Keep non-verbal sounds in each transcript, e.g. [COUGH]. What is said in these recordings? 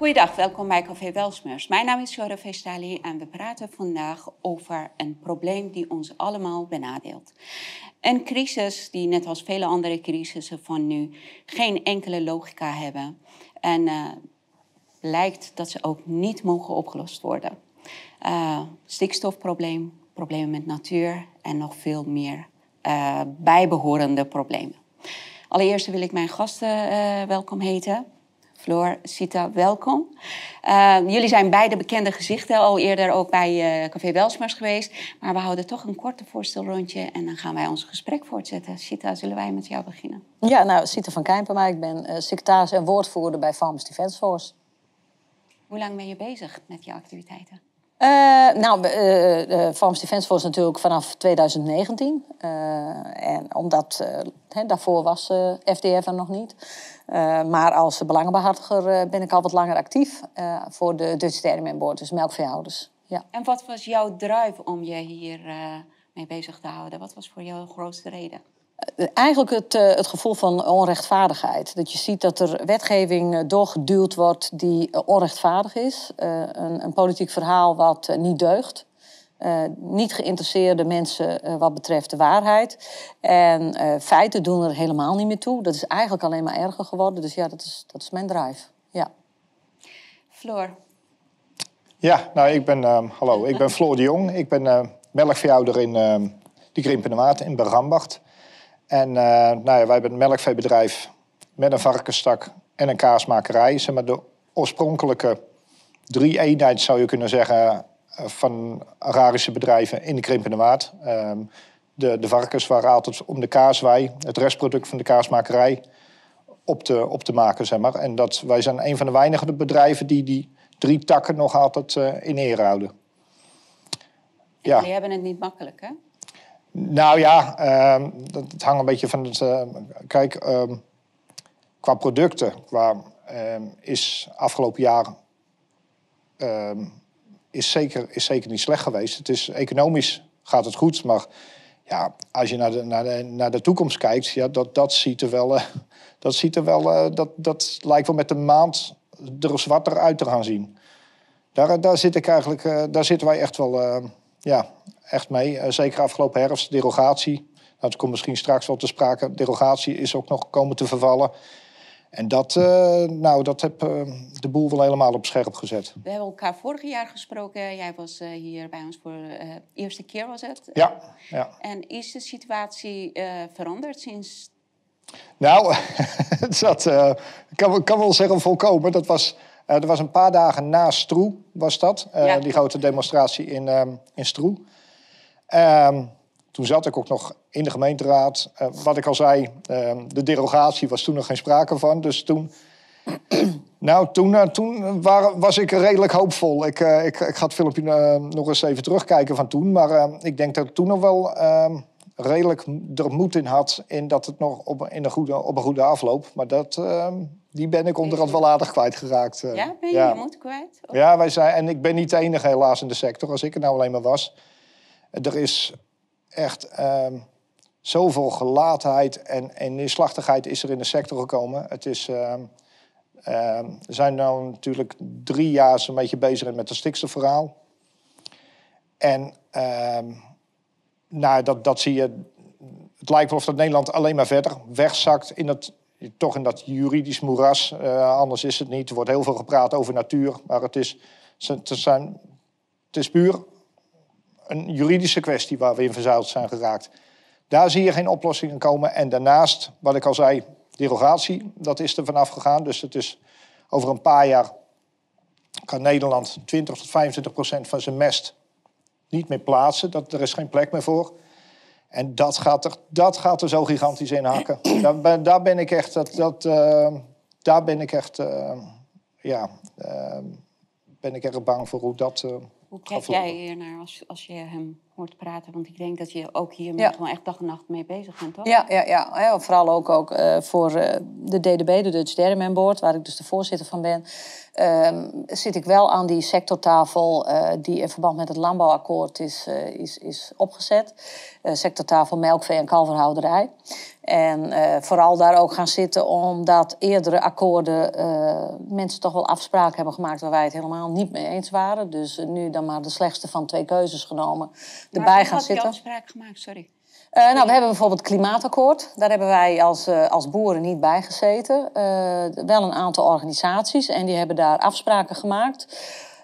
Goeiedag, welkom bij Café Welsmers. Mijn naam is Jora Vestali en we praten vandaag over een probleem die ons allemaal benadeelt. Een crisis die net als vele andere crisissen van nu geen enkele logica hebben. En uh, lijkt dat ze ook niet mogen opgelost worden. Uh, stikstofprobleem, problemen met natuur en nog veel meer uh, bijbehorende problemen. Allereerst wil ik mijn gasten welkom heten. Floor, Sita, welkom. Uh, jullie zijn beide bekende gezichten, al eerder ook bij uh, Café Welsmers geweest. Maar we houden toch een korte voorstelrondje en dan gaan wij ons gesprek voortzetten. Sita, zullen wij met jou beginnen? Ja, nou, Sita van Kijnpema. Ik ben uh, secretaris en woordvoerder bij Farmers Defence Force. Hoe lang ben je bezig met je activiteiten? Uh, nou, uh, Farms Defence Force natuurlijk vanaf 2019. Uh, en omdat he, daarvoor was FDF er nog niet. Maar als belangenbehartiger ben ik al wat langer actief voor de Dutch Dairyman Board, dus melkveehouders. Ja. En wat was jouw drive om je hier mee bezig te houden? Wat was voor jou de grootste reden? Eigenlijk het, het gevoel van onrechtvaardigheid. Dat je ziet dat er wetgeving doorgeduwd wordt die onrechtvaardig is. Een, een, politiek verhaal wat niet deugt. Niet geïnteresseerde mensen wat betreft de waarheid. En feiten doen er helemaal niet meer toe. Dat is eigenlijk alleen maar erger geworden. Dus ja, dat is, dat is mijn drive. Ja. Floor. Ja, nou, ik ben, ehm, hallo, ik ben Floor de Jong. Ik ben melkveehouder in ehm, de Grimpende Maat in Bergambacht. En uh, nou ja, wij hebben een melkveebedrijf met een varkenstak en een kaasmakerij. Zeg maar de oorspronkelijke drie eenheid zou je kunnen zeggen eh, van agrarische bedrijven in de Krimpende Waard. Uh, de, de varkens waren altijd om de kaaswei, het restproduct van de kaasmakerij, op te, op te maken. Zeg maar. En dat, wij zijn een van de weinige bedrijven die die drie takken nog altijd uh, in ere houden. Ja. Jullie hebben het niet makkelijk, hè? Nou ja, uh, dat, het hangt een beetje van het. Uh, kijk, uh, qua producten, qua, ehm, is afgelopen jaar ehm, is zeker, is zeker niet slecht geweest. Het is, economisch gaat het goed, maar ja, als je naar de, naar de, naar de toekomst kijkt, ja, dat, dat ziet er wel. Eh, dat, ziet er wel eh, dat, dat lijkt wel met de maand er zwarter uit te gaan zien. Daar, daar, zit ik eigenlijk, daar zitten wij echt wel ja, echt mee. Zeker afgelopen herfst, derogatie. Dat komt misschien straks wel te sprake. Derogatie is ook nog komen te vervallen. En dat, uh, nou, dat heb uh, de boel wel helemaal op scherp gezet. We hebben elkaar vorig jaar gesproken. Jij was hier bij ons voor de eerste keer, was het? Ja. ja. En is de situatie veranderd sinds... Nou, [LAUGHS] dat kan, kan wel zeggen volkomen. Dat was, er was een paar dagen na Stroe, was dat. Ja. Die grote demonstratie in, in Stroe. Um, toen zat ik ook nog in de gemeenteraad. Uh, wat ik al zei, uh, de derogatie was toen nog geen sprake van. Dus toen, [CLEARS THROAT] nou, toen, uh, toen waren, was ik redelijk hoopvol. Ik, ik, ik, ga het filmpje nog eens even terugkijken van toen. Maar ik denk dat ik toen nog wel ehm, redelijk er moed in had... in dat het nog op, in een, goede, op een goede afloop. Maar dat, ehm, die ben ik onderhand wel aardig kwijtgeraakt. ja, ben je ja. je moed kwijt? Of? Ja, wij zijn, en ik ben niet de enige helaas in de sector. Als ik er nou alleen maar was... Er is echt um, zoveel gelaatheid en, en neerslachtigheid is er in de sector gekomen. Het is, um, um, we zijn nu natuurlijk drie jaar zo'n beetje bezig met het stikstofverhaal. En nou, dat, dat zie je. Het lijkt wel of dat Nederland alleen maar verder wegzakt in dat, toch in dat juridisch moeras. Uh, anders is het niet. Er wordt heel veel gepraat over natuur, maar het is, het zijn, het is puur een juridische kwestie waar we in verzuild zijn geraakt. Daar zie je geen oplossingen komen. En daarnaast, wat ik al zei, derogatie, dat is er vanaf gegaan. Dus het is over een paar jaar kan Nederland 20 tot 25 procent van zijn mest niet meer plaatsen. Dat, er is geen plek meer voor. En dat gaat er, dat gaat er zo gigantisch in hakken. Daar, ben, daar ben ik echt, dat, dat, uh, daar ben ik echt, uh, ja, uh, ben ik erg bang voor hoe dat... Hoe kijk jij hier naar als, als je hem praten? Want ik denk dat je ook hier Ja. gewoon echt dag en nacht mee bezig bent, toch? Ja, ja, ja. ja vooral ook, ook eh, voor eh, de DDB, de Dutch Derde Man Board, waar ik dus de voorzitter van ben, ehm, zit ik wel aan die sectortafel eh, die in verband met het landbouwakkoord is, is, is opgezet. Sectortafel melkvee en kalverhouderij. En vooral daar ook gaan zitten omdat eerdere akkoorden mensen toch wel afspraken hebben gemaakt waar wij het helemaal niet mee eens waren. Dus nu dan maar de slechtste van twee keuzes genomen erbij gaan had die zitten. afspraak gemaakt? Sorry. Eh, nou, we hebben bijvoorbeeld het klimaatakkoord. Daar hebben wij als, eh, als boeren niet bij gezeten. Eh, wel een aantal organisaties en die hebben daar afspraken gemaakt.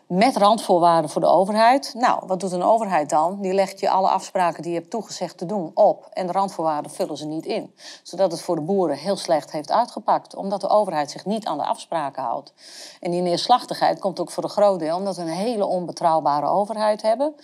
Met randvoorwaarden voor de overheid. Nou, wat doet een overheid dan? Die legt je alle afspraken die je hebt toegezegd te doen op. En de randvoorwaarden vullen ze niet in. Zodat het voor de boeren heel slecht heeft uitgepakt. Omdat de overheid zich niet aan de afspraken houdt. En die neerslachtigheid komt ook voor een groot deel omdat we een hele onbetrouwbare overheid hebben.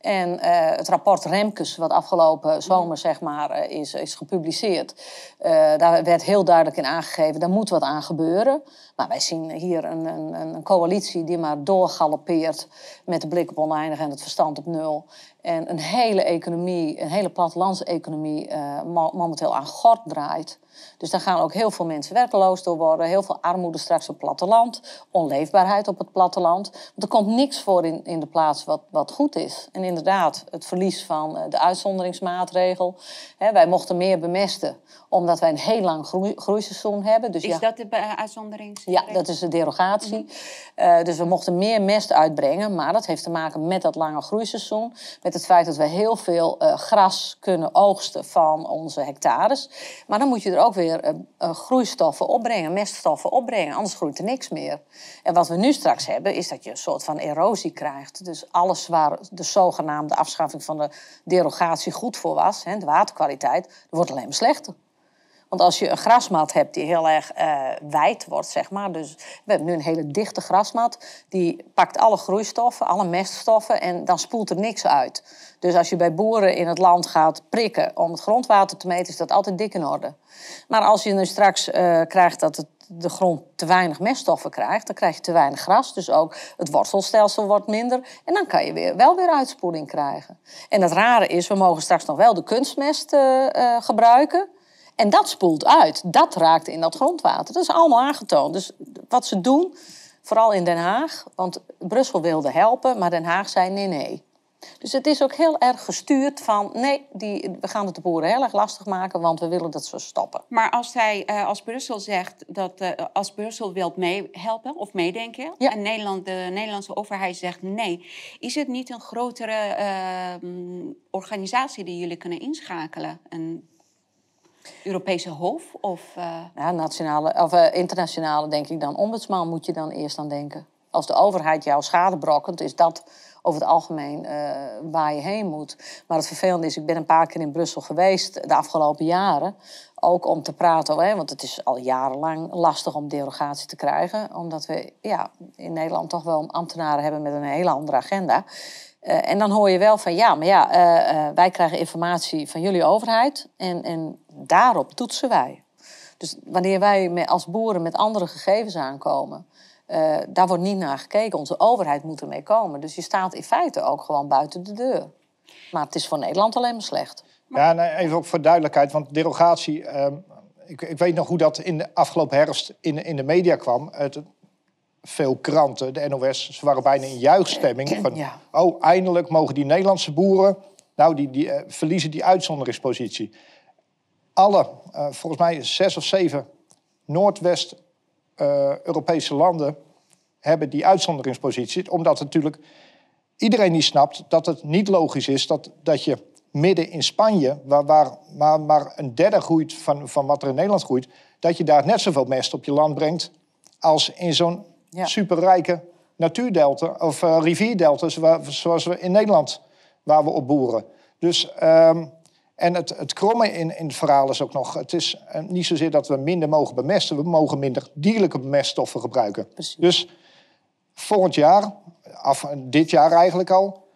En eh, het rapport Remkes, wat afgelopen zomer zeg maar, eh, is, is gepubliceerd, eh, daar werd heel duidelijk in aangegeven, daar moet wat aan gebeuren. Maar wij zien hier een, een, een coalitie die maar doorgalopeert met de blik op oneindig en het verstand op nul. En een hele economie, een hele plattelandseconomie eh, mo- momenteel aan gort draait. Dus daar gaan ook heel veel mensen werkeloos door worden. Heel veel armoede straks op het platteland. Onleefbaarheid op het platteland. Want er komt niks voor in, in de plaats wat, wat goed is. En inderdaad, het verlies van eh, de uitzonderingsmaatregel. Wij mochten meer bemesten, omdat wij een heel lang groei, groeiseizoen hebben. Dus Is ja, dat de be- uitzondering? ja, dat is de derogatie. Eh, dus we mochten meer mest uitbrengen. Maar dat heeft te maken met dat lange groeiseizoen. Met het feit dat we heel veel eh, gras kunnen oogsten van onze hectares. Maar dan moet je er ook weer eh, eh, groeistoffen opbrengen, meststoffen opbrengen. Anders groeit er niks meer. En wat we nu straks hebben, is dat je een soort van erosie krijgt. Dus alles waar de zogenaamde afschaffing van de derogatie goed voor was, hè, de waterkwaliteit, wordt alleen maar slechter. Want als je een grasmat hebt die heel erg eh, wijd wordt, zeg maar. Dus we hebben nu een hele dichte grasmat. Die pakt alle groeistoffen, alle meststoffen en dan spoelt er niks uit. Dus als je bij boeren in het land gaat prikken om het grondwater te meten, is dat altijd dik in orde. Maar als je nu straks eh, krijgt dat het, de grond te weinig meststoffen krijgt, dan krijg je te weinig gras. Dus ook het wortelstelsel wordt minder. En dan kan je weer, wel weer uitspoeling krijgen. En het rare is, we mogen straks nog wel de kunstmest eh, gebruiken. En dat spoelt uit. Dat raakt in dat grondwater. Dat is allemaal aangetoond. Dus wat ze doen, vooral in Den Haag... want Brussel wilde helpen, maar Den Haag zei nee, nee. Dus het is ook heel erg gestuurd van... nee, die, we gaan het de boeren heel erg lastig maken... want we willen dat ze stoppen. Maar als, hij, eh, als Brussel zegt dat eh, als Brussel wil meehelpen of meedenken, Ja. en Nederland, de Nederlandse overheid zegt nee, is het niet een grotere eh, organisatie die jullie kunnen inschakelen? Een Europese hof? Of, eh, Ja, nationale, of, eh, internationale, denk ik dan. Ombudsman moet je dan eerst aan denken. Als de overheid jouw schade brokkent, is dat over het algemeen eh, waar je heen moet. Maar het vervelende is, ik ben een paar keer in Brussel geweest de afgelopen jaren. Ook om te praten, hè, want het is al jarenlang lastig om derogatie te krijgen. Omdat we ja, in Nederland toch wel ambtenaren hebben met een hele andere agenda. Eh, en dan hoor je wel van ja, maar ja, eh, eh, wij krijgen informatie van jullie overheid en, en daarop toetsen wij. Dus wanneer wij met, als boeren met andere gegevens aankomen, daar wordt niet naar gekeken. Onze overheid moet ermee komen. Dus je staat in feite ook gewoon buiten de deur. Maar het is voor Nederland alleen maar slecht. Ja, nee, even ook voor duidelijkheid, want derogatie... ehm, ik, ik weet nog hoe dat in de afgelopen herfst in, in de media kwam. Het, veel kranten, de NOS, ze waren bijna in juichstemming. [CLEARS THROAT] Van, Ja. Oh, eindelijk mogen die Nederlandse boeren... Nou, die, die eh, verliezen die uitzonderingspositie. Alle, eh, volgens mij zes of zeven Noordwest-Europese landen... hebben die uitzonderingspositie. Omdat natuurlijk iedereen die snapt dat het niet logisch is dat, dat je midden in Spanje, waar, waar maar, maar een derde groeit van, van wat er in Nederland groeit, dat je daar net zoveel mest op je land brengt als in zo'n Ja. superrijke natuurdelta of eh, rivierdelta zoals, zoals we in Nederland waar we op boeren. Dus ehm, en het, het kromme in, in het verhaal is ook nog, het is eh, niet zozeer dat we minder mogen bemesten, we mogen minder dierlijke meststoffen gebruiken. Precies. Dus volgend jaar, af dit jaar eigenlijk al,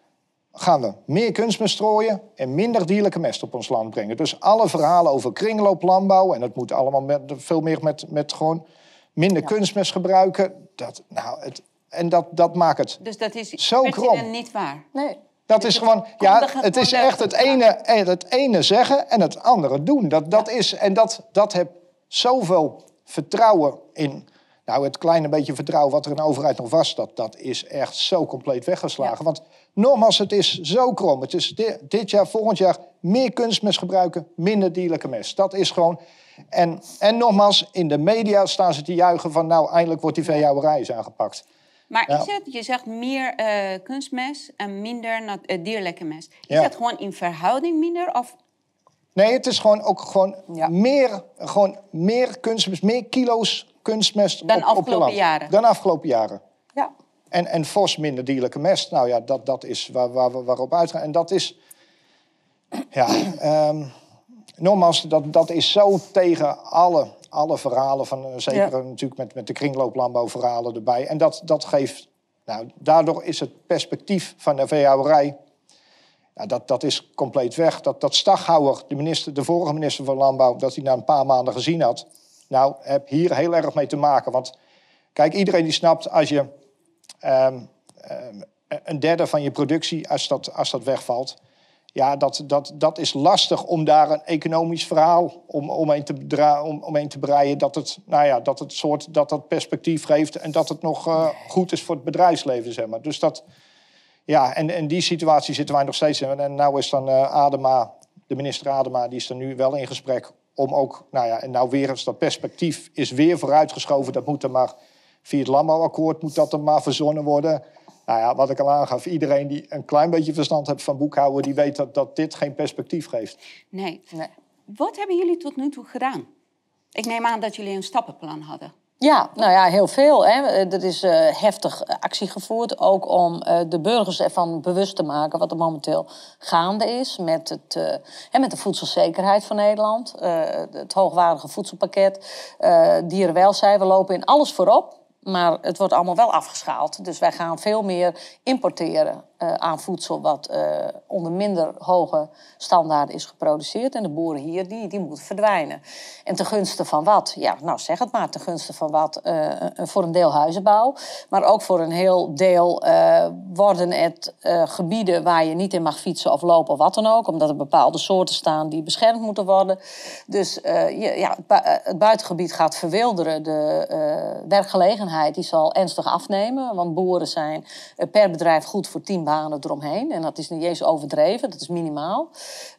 gaan we meer kunstmest strooien en minder dierlijke mest op ons land brengen. Dus alle verhalen over kringlooplandbouw, en dat moet allemaal met, veel meer met, met gewoon minder kunstmest gebruiken. Dat, nou, het, en dat, dat maakt het. dus dat is Zo krom. niet waar. Nee, Dat is gewoon, ja, het is echt het ene, eh, het ene zeggen en het andere doen. Dat, dat is, en dat, dat heb zoveel vertrouwen in. Nou, het kleine beetje vertrouwen wat er in de overheid nog was, dat, dat is echt zo compleet weggeslagen. Want nogmaals, het is zo krom. Het is dit, dit jaar, volgend jaar meer kunstmest gebruiken, minder dierlijke mest. Dat is gewoon. En, en nogmaals, in de media staan ze te juichen van, nou, eindelijk wordt die veehouderij eens aangepakt. Maar is het, je zegt meer uh, kunstmest en minder uh, dierlijke mest. Is het gewoon in verhouding minder? Of? Nee, het is gewoon ook gewoon, meer, gewoon meer kunstmest, meer kilo's kunstmest dan op, afgelopen op land. jaren. Dan afgelopen jaren. En, en fors minder dierlijke mest. Nou ja, dat, dat is waar, waar we waarop uitgaan. En dat is. Ja, um, nogmaals, dat, dat is zo tegen alle alle verhalen van, eh, zeker natuurlijk met, met de kringlooplandbouwverhalen erbij. En dat, dat geeft, nou, daardoor is het perspectief van de veehouderij, ja, dat, dat is compleet weg. Dat, dat Staghouwer, de, minister, de vorige minister van Landbouw, dat hij na een paar maanden gezien had, nou, heb hier heel erg mee te maken. Want kijk, iedereen die snapt, als je um, um, een derde van je productie, als dat, als dat wegvalt, ja, dat, dat, dat is lastig om daar een economisch verhaal om, omheen, te, om, te breien. Dat het, nou ja, dat het soort dat dat perspectief geeft en dat het nog uh, goed is voor het bedrijfsleven. Zeg maar. Dus dat, ja, en in die situatie zitten wij nog steeds in. En nou is dan uh, Adema, de minister Adema, die is er nu wel in gesprek om ook, nou ja, en nou weer eens dat perspectief is weer vooruitgeschoven. Dat moet er maar via het landbouwakkoord moet dat er maar verzonnen worden. Nou ja, wat ik al aangaf, iedereen die een klein beetje verstand heeft van boekhouden, die weet dat, dat dit geen perspectief geeft. Nee. nee. Wat hebben jullie tot nu toe gedaan? Ik neem aan dat jullie een stappenplan hadden. Ja, nou ja, heel veel. Hè. Er is uh, heftig actie gevoerd, ook om uh, de burgers ervan bewust te maken wat er momenteel gaande is met, het, uh, met de voedselzekerheid van Nederland, het hoogwaardige voedselpakket, dierenwelzijn. We lopen in alles voorop. Maar het wordt allemaal wel afgeschaald. Dus wij gaan veel meer importeren uh, aan voedsel wat uh, onder minder hoge standaarden is geproduceerd. En de boeren hier, die, die moeten verdwijnen. En ten gunste van wat? Ja, nou zeg het maar. Ten gunste van wat? Uh, voor een deel huizenbouw. Maar ook voor een heel deel worden het gebieden waar je niet in mag fietsen of lopen of wat dan ook. Omdat er bepaalde soorten staan die beschermd moeten worden. Dus je, ja, het buitengebied gaat verwilderen. De werkgelegenheid die zal ernstig afnemen. Want boeren zijn per bedrijf goed voor tien eromheen. En dat is niet eens overdreven, dat is minimaal.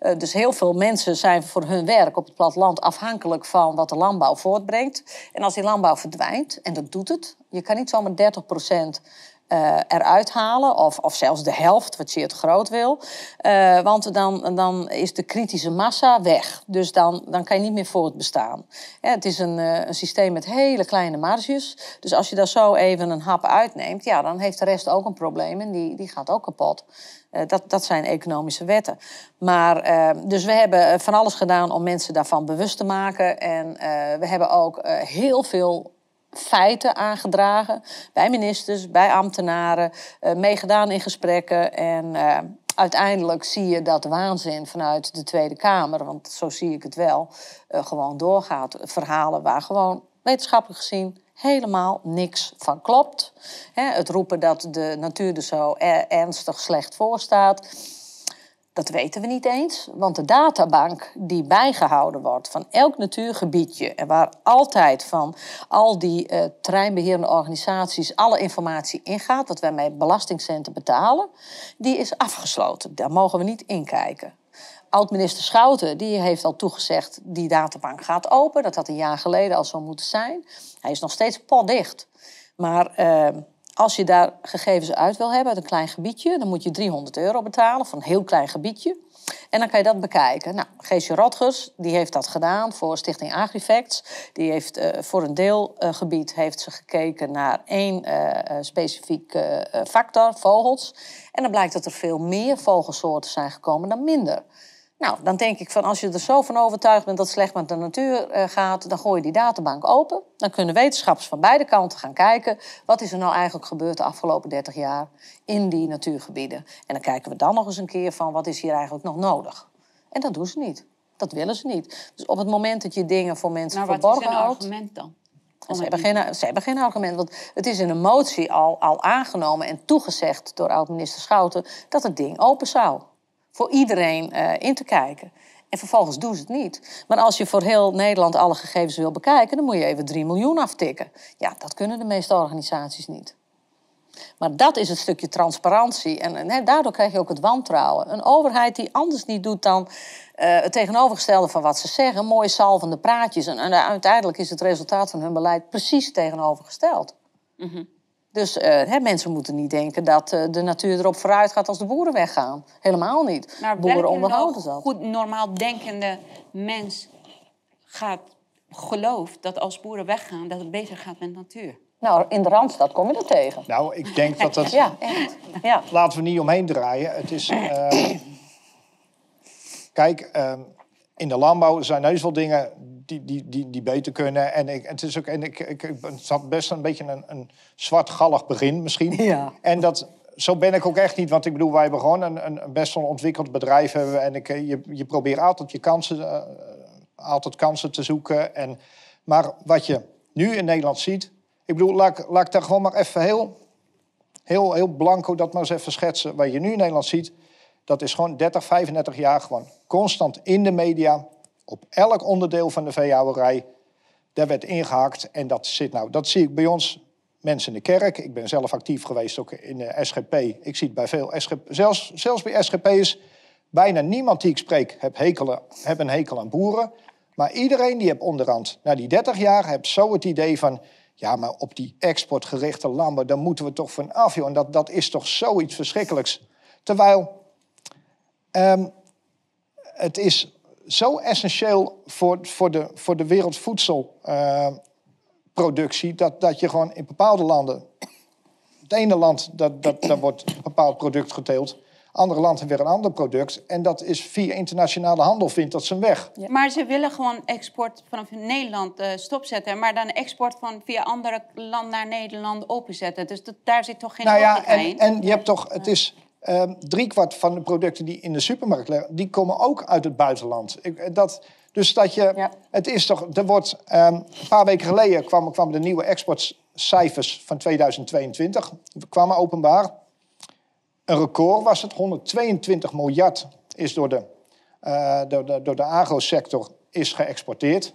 Uh, dus heel veel mensen zijn voor hun werk op het platteland afhankelijk van wat de landbouw voortbrengt. En als die landbouw verdwijnt, en dat doet het, je kan niet zomaar 30 procent uh, eruit halen, of, of zelfs de helft, wat je het groot wil. Uh, want dan, dan is de kritische massa weg. Dus dan, dan kan je niet meer voortbestaan. Ja, het is een, uh, een systeem met hele kleine marges. Dus als je daar zo even een hap uitneemt, ja, dan heeft de rest ook een probleem en die, die gaat ook kapot. dat, dat zijn economische wetten. Maar, dus we hebben van alles gedaan om mensen daarvan bewust te maken. En we hebben ook heel veel feiten aangedragen bij ministers, bij ambtenaren, uh, meegedaan in gesprekken. En uh, uiteindelijk zie je dat waanzin vanuit de Tweede Kamer, want zo zie ik het wel, uh, gewoon doorgaat. Verhalen waar gewoon wetenschappelijk gezien helemaal niks van klopt. het roepen dat de natuur er zo ernstig slecht voor staat dat weten we niet eens, want de databank die bijgehouden wordt van elk natuurgebiedje en waar altijd van al die uh, terreinbeherende organisaties alle informatie ingaat, wat wij met belastingcenten betalen, die is afgesloten. Daar mogen we niet inkijken. Oud-minister Schouten die heeft al toegezegd, die databank gaat open. Dat had een jaar geleden al zo moeten zijn. Hij is nog steeds potdicht. Maar uh, als je daar gegevens uit wil hebben uit een klein gebiedje, dan moet je 300 euro betalen voor een heel klein gebiedje. En dan kan je dat bekijken. Nou, Geesje Rotgers die heeft dat gedaan voor Stichting Agrifacts. Die heeft uh, voor een deelgebied uh, heeft ze gekeken naar één uh, specifieke factor, vogels. En dan blijkt dat er veel meer vogelsoorten zijn gekomen dan minder. Nou, dan denk ik van als je er zo van overtuigd bent dat het slecht met de natuur uh, gaat, dan gooi je die databank open. Dan kunnen wetenschappers van beide kanten gaan kijken wat is er nou eigenlijk gebeurd de afgelopen 30 jaar in die natuurgebieden. En dan kijken we dan nog eens een keer van wat is hier eigenlijk nog nodig. En dat doen ze niet. Dat willen ze niet. Dus op het moment dat je dingen voor mensen verborgen houdt... houdt... wat is een argument dan? Ze hebben, geen, ze hebben geen argument, want het is in een motie al, al aangenomen en toegezegd door oud-minister Schouten dat het ding open zou. Voor iedereen uh, in te kijken. En vervolgens doen ze het niet. Maar als je voor heel Nederland alle gegevens wil bekijken, dan moet je even 3 miljoen aftikken. Ja, dat kunnen de meeste organisaties niet. Maar dat is het stukje transparantie. En, en daardoor krijg je ook het wantrouwen. Een overheid die anders niet doet dan uh, het tegenovergestelde van wat ze zeggen. Mooie salvende praatjes. En, uiteindelijk is het resultaat van hun beleid precies tegenovergesteld. Mm. Dus uh, mensen moeten niet denken dat uh, de natuur erop vooruit gaat als de boeren weggaan. Helemaal niet. Maar boeren onderhouden dat. goed normaal denkende mens gaat gelooft dat als boeren weggaan... dat het beter gaat met natuur? Nou, in de Randstad kom je er tegen. Nou, ik denk dat dat... [LAUGHS] ja, echt. Ja. Laten we niet omheen draaien. Het is... Uh, [CLEARS THROAT] kijk, uh, in de landbouw zijn heus wel dingen die, die, die, die beter kunnen. En, ik, het, is ook, en ik, ik, het had best een beetje een, een zwartgallig begin misschien. [LAUGHS] Ja. En dat, zo ben ik ook echt niet. Want ik bedoel, wij hebben gewoon een, een best wel ontwikkeld bedrijf. Hebben, en ik, je, je probeert altijd je kansen, uh, altijd kansen te zoeken. En, maar wat je nu in Nederland ziet ik bedoel, laat, laat ik daar gewoon maar even heel, heel, heel blanco dat maar eens even schetsen. Wat je nu in Nederland ziet, dat is gewoon 30, 35 jaar gewoon constant in de media, op elk onderdeel van de veehouderij, daar werd ingehakt. En dat zit nou, dat zie ik bij ons mensen in de kerk. Ik ben zelf actief geweest ook in de SGP. Ik zie het bij veel SGP, zelfs, zelfs bij SGP'ers, bijna niemand die ik spreek heb, hekelen, heb een hekel aan boeren. Maar iedereen die heb onderhand, na die 30 jaar, heb zo het idee van ja, maar op die exportgerichte landbouw, daar moeten we toch van af, joh. En dat, dat is toch zoiets verschrikkelijks. Terwijl um, het is zo essentieel voor, voor, de, voor de wereldvoedselproductie... Uh, dat, dat je gewoon in bepaalde landen... Het ene land, dat, dat, daar wordt een bepaald product geteeld andere landen weer een ander product. En dat is via internationale handel vindt dat zijn weg. Maar ze willen gewoon export vanaf Nederland uh, stopzetten. Maar dan export van via andere landen naar Nederland openzetten. Dus dat, daar zit toch geen nou ja, en, in? En je hebt toch, het is uh, driekwart van de producten die in de supermarkt liggen, die komen ook uit het buitenland. Ik, eh, dat, dus dat je, ja. het is toch, er wordt, um, een paar weken geleden kwamen, de nieuwe exportcijfers van 2022, kwamen openbaar. Een record was het, 122 miljard is door de, uh, door de, door de agrosector is geëxporteerd.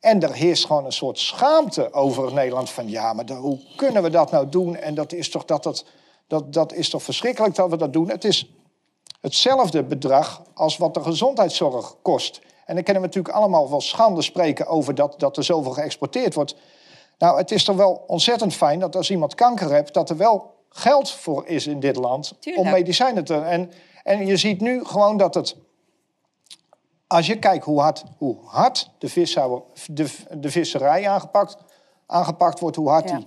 En er heerst gewoon een soort schaamte over Nederland van ja, maar hoe kunnen we dat nou doen? En dat is toch, dat, dat, dat, dat is toch verschrikkelijk dat we dat doen? Het is hetzelfde bedrag als wat de gezondheidszorg kost. En dan kunnen we natuurlijk allemaal wel schande spreken over dat, dat er zoveel geëxporteerd wordt. Nou, het is toch wel ontzettend fijn dat als iemand kanker hebt, dat er wel geld voor is in dit land om medicijnen te... En, en je ziet nu gewoon dat het... Als je kijkt hoe hard, hoe hard de, vishouwer, de, de visserij aangepakt, aangepakt wordt, hoe hard, die,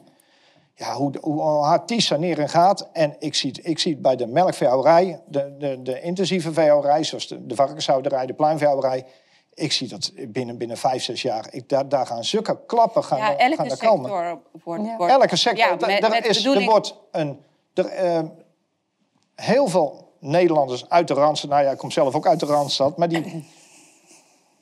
ja, hoe, hoe hard die sanering gaat. En ik zie, ik zie het bij de melkveehouderij, de, de, de intensieve veehouderij, zoals de, de varkenshouderij, de pluimveehouderij ik zie dat binnen, binnen vijf, zes jaar. Ik, daar, daar gaan zulke klappen gaan, ja, elke gaan er komen. Wordt, ja. Elke sector. Ja, met, er, is, er wordt een. Er, uh, heel veel Nederlanders uit de Randstad. Nou ja, ik kom zelf ook uit de Randstad. Maar die.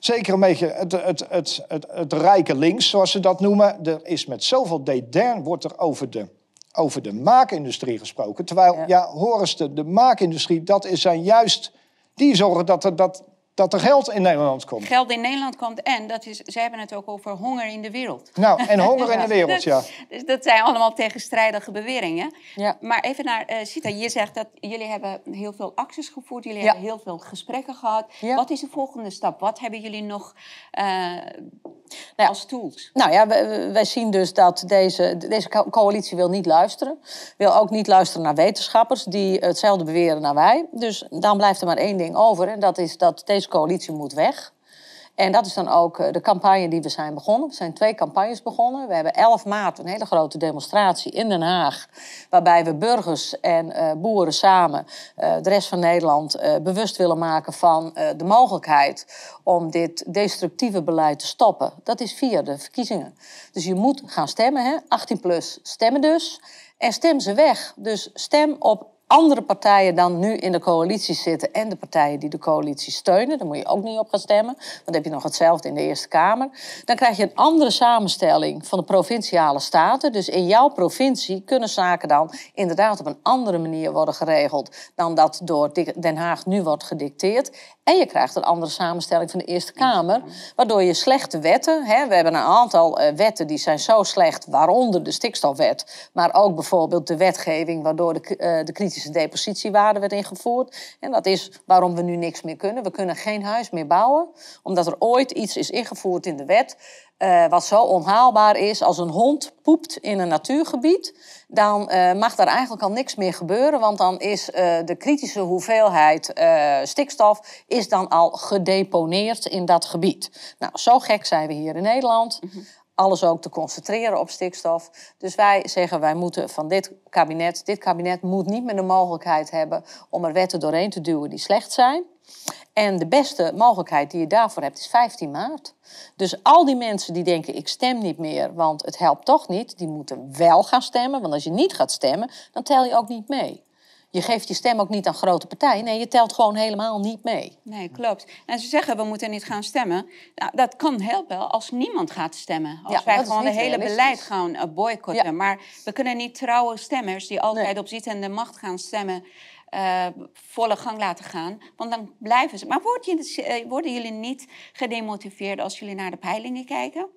Zeker een beetje het, het, het, het, het rijke links, zoals ze dat noemen. Er is met zoveel dédain wordt er over de, over de maakindustrie gesproken. Terwijl, ja, ja de maakindustrie, dat is zijn juist. Die zorgen dat er, dat, dat er geld in Nederland komt. Geld in Nederland komt en dat is, ze hebben het ook over honger in de wereld. Nou, en [LAUGHS] honger in de wereld, ja. dus dat zijn allemaal tegenstrijdige beweringen. Ja. Maar even naar uh, Sita, je zegt dat jullie hebben heel veel acties gevoerd, jullie hebben heel veel gesprekken gehad. Wat is de volgende stap? Wat hebben jullie nog uh, nou, als tools? Nou ja, wij, wij, zien dus dat deze, deze coalitie wil niet luisteren. Wil ook niet luisteren naar wetenschappers die hetzelfde beweren naar wij. Dus dan blijft er maar één ding over en dat is dat deze coalitie moet weg. En dat is dan ook eh, de campagne die we zijn begonnen. We zijn twee campagnes begonnen. We hebben 11 maart een hele grote demonstratie in Den Haag. Waarbij we burgers en uh, boeren samen uh, de rest van Nederland bewust willen maken van de mogelijkheid om dit destructieve beleid te stoppen. Dat is via de verkiezingen. Dus je moet gaan stemmen. Hè? 18 plus stemmen dus. En stem ze weg. Dus stem op andere partijen dan nu in de coalitie zitten en de partijen die de coalitie steunen, daar moet je ook niet op gaan stemmen, want dan heb je nog hetzelfde in de Eerste Kamer. Dan krijg je een andere samenstelling van de provinciale staten. Dus in jouw provincie kunnen zaken dan inderdaad op een andere manier worden geregeld dan dat door Den Haag nu wordt gedicteerd. En je krijgt een andere samenstelling van de Eerste Kamer, waardoor je slechte wetten, hè, we hebben een aantal uh, wetten die zijn zo slecht, waaronder de stikstofwet, maar ook bijvoorbeeld de wetgeving waardoor de, uh, de kritische depositiewaarde werd ingevoerd. En dat is waarom we nu niks meer kunnen. We kunnen geen huis meer bouwen, omdat er ooit iets is ingevoerd in de wet uh, wat zo onhaalbaar is als een hond poept in een natuurgebied, dan uh, mag daar eigenlijk al niks meer gebeuren, want dan is uh, de kritische hoeveelheid stikstof is dan al gedeponeerd in dat gebied. Nou, zo gek zijn we hier in Nederland. -hmm. Alles ook te concentreren op stikstof. Dus wij zeggen, wij moeten van dit kabinet, dit kabinet moet niet meer de mogelijkheid hebben om er wetten doorheen te duwen die slecht zijn. En de beste mogelijkheid die je daarvoor hebt is 15 maart. Dus al die mensen die denken ik stem niet meer, want het helpt toch niet, die moeten wel gaan stemmen. Want als je niet gaat stemmen, dan tel je ook niet mee. Je geeft je stem ook niet aan grote partijen. Nee, je telt gewoon helemaal niet mee. Nee, klopt. En ze zeggen we moeten niet gaan stemmen. Nou, dat kan helpen als niemand gaat stemmen. Als ja, wij gewoon het hele beleid gaan boycotten. Ja. Maar we kunnen niet trouwe stemmers die altijd nee. op zittende macht gaan stemmen uh, volle gang laten gaan. Want dan blijven ze. Maar je, worden jullie niet gedemotiveerd als jullie naar de peilingen kijken?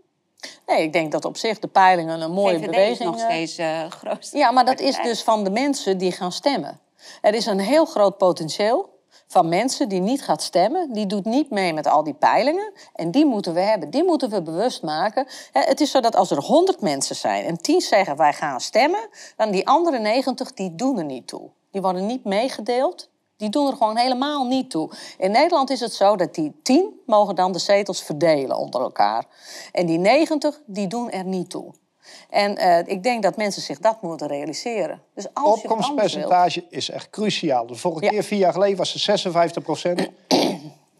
Nee, ik denk dat op zich de peilingen een mooie VVD beweging... is nog steeds uh, grootste Ja, maar dat is dus van de mensen die gaan stemmen. Er is een heel groot potentieel van mensen die niet gaat stemmen. Die doet niet mee met al die peilingen. En die moeten we hebben. Die moeten we bewust maken. Het is zo dat als er 100 mensen zijn en 10 zeggen wij gaan stemmen... dan die andere 90 die doen er niet toe. Die worden niet meegedeeld. Die doen er gewoon helemaal niet toe. In Nederland is het zo dat die tien mogen dan de zetels verdelen onder elkaar. En die 90, die doen er niet toe. En uh, ik denk dat mensen zich dat moeten realiseren. Dus als Opkomstpercentage wilt... is echt cruciaal. De vorige ja. keer, vier jaar geleden, was het 56 procent. uh,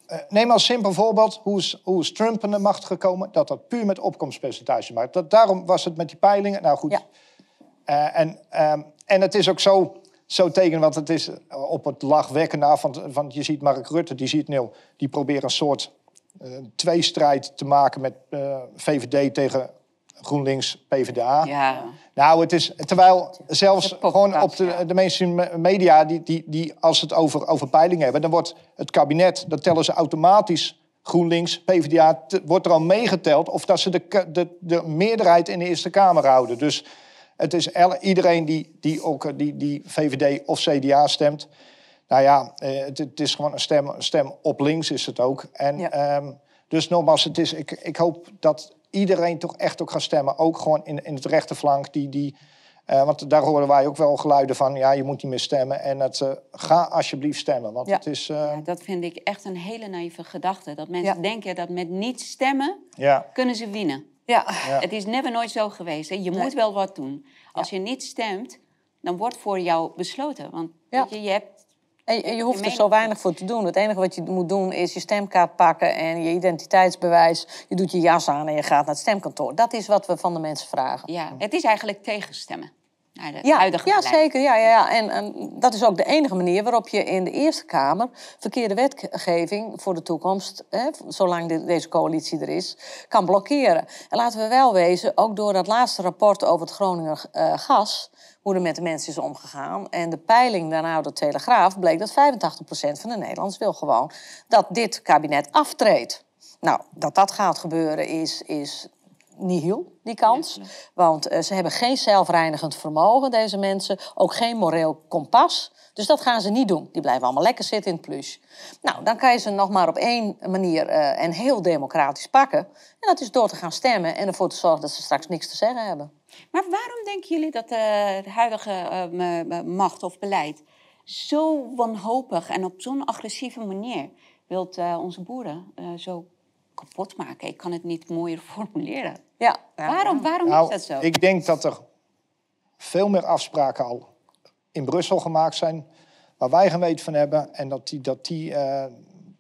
[CLEARS THROAT] neem als simpel voorbeeld, hoe is, hoe is Trump aan de macht gekomen? Dat dat puur met opkomstpercentage maakt. Dat, daarom was het met die peilingen. Nou goed. Ja. Uh, en, en het is ook zo zo tekenen, want het is op het lachwekkende af. Want, want je ziet Mark Rutte, die ziet nul. Die probeert een soort uh, tweestrijd te maken met VVD tegen GroenLinks, PvdA. Ja. Nou, het is, terwijl zelfs gewoon op de, de mainstream media, die, die, die, als het over, over peilingen hebben, dan wordt het kabinet, dat tellen ze automatisch GroenLinks, PvdA, wordt er al meegeteld of dat ze de, de, de meerderheid in de Eerste Kamer houden. Dus het is iedereen die, die ook die, die VVD of CDA stemt. Nou ja, eh, het, het is gewoon een stem, stem op links is het ook. En, ja. um, dus nogmaals, het is, ik, ik hoop dat iedereen toch echt ook gaat stemmen. Ook gewoon in, in het rechterflank. Die, die, uh, want daar horen wij ook wel geluiden van... ja, je moet niet meer stemmen. En het, uh, ga alsjeblieft stemmen. Want ja. het is... Uh... Ja, dat vind ik echt een hele naïeve gedachte. Dat mensen denken dat met niet stemmen kunnen ze winnen. Ja. Het is never nooit zo geweest. Hè. Je nee. moet wel wat doen. Als je niet stemt, dan wordt voor jou besloten. Want weet je, je hebt en je, je hoeft er zo weinig voor te doen. Het enige wat je moet doen is je stemkaart pakken en je identiteitsbewijs. Je doet je jas aan en je gaat naar het stemkantoor. Dat is wat we van de mensen vragen. Ja, het is eigenlijk tegenstemmen. Naar de ja, huidige ja, zeker. Ja, ja, ja. En, en, dat is ook de enige manier waarop je in de Eerste Kamer verkeerde wetgeving voor de toekomst, hè, zolang de, deze coalitie er is, kan blokkeren. En laten we wel wezen, ook door dat laatste rapport over het Groninger uh, gas, hoe er met de mensen is omgegaan. En de peiling daarna de Telegraaf bleek dat 85% van de Nederlanders wil gewoon dat dit kabinet aftreedt. Nou, dat dat gaat gebeuren is, is nihil, die kans. Want uh, ze hebben geen zelfreinigend vermogen, deze mensen. Ook geen moreel kompas. Dus dat gaan ze niet doen. Die blijven allemaal lekker zitten in het plus. Nou, dan kan je ze nog maar op één manier uh, en heel democratisch pakken. En dat is door te gaan stemmen en ervoor te zorgen dat ze straks niks te zeggen hebben. Maar waarom denken jullie dat de, de huidige uh, macht of beleid zo wanhopig en op zo'n agressieve manier wilt onze boeren zo kapot maken? Ik kan het niet mooier [LAUGHS] formuleren. Ja. Waarom, waarom nou, is dat zo? Ik denk dat er veel meer afspraken al in Brussel gemaakt zijn... waar wij geweten van hebben en dat die... Dat die uh,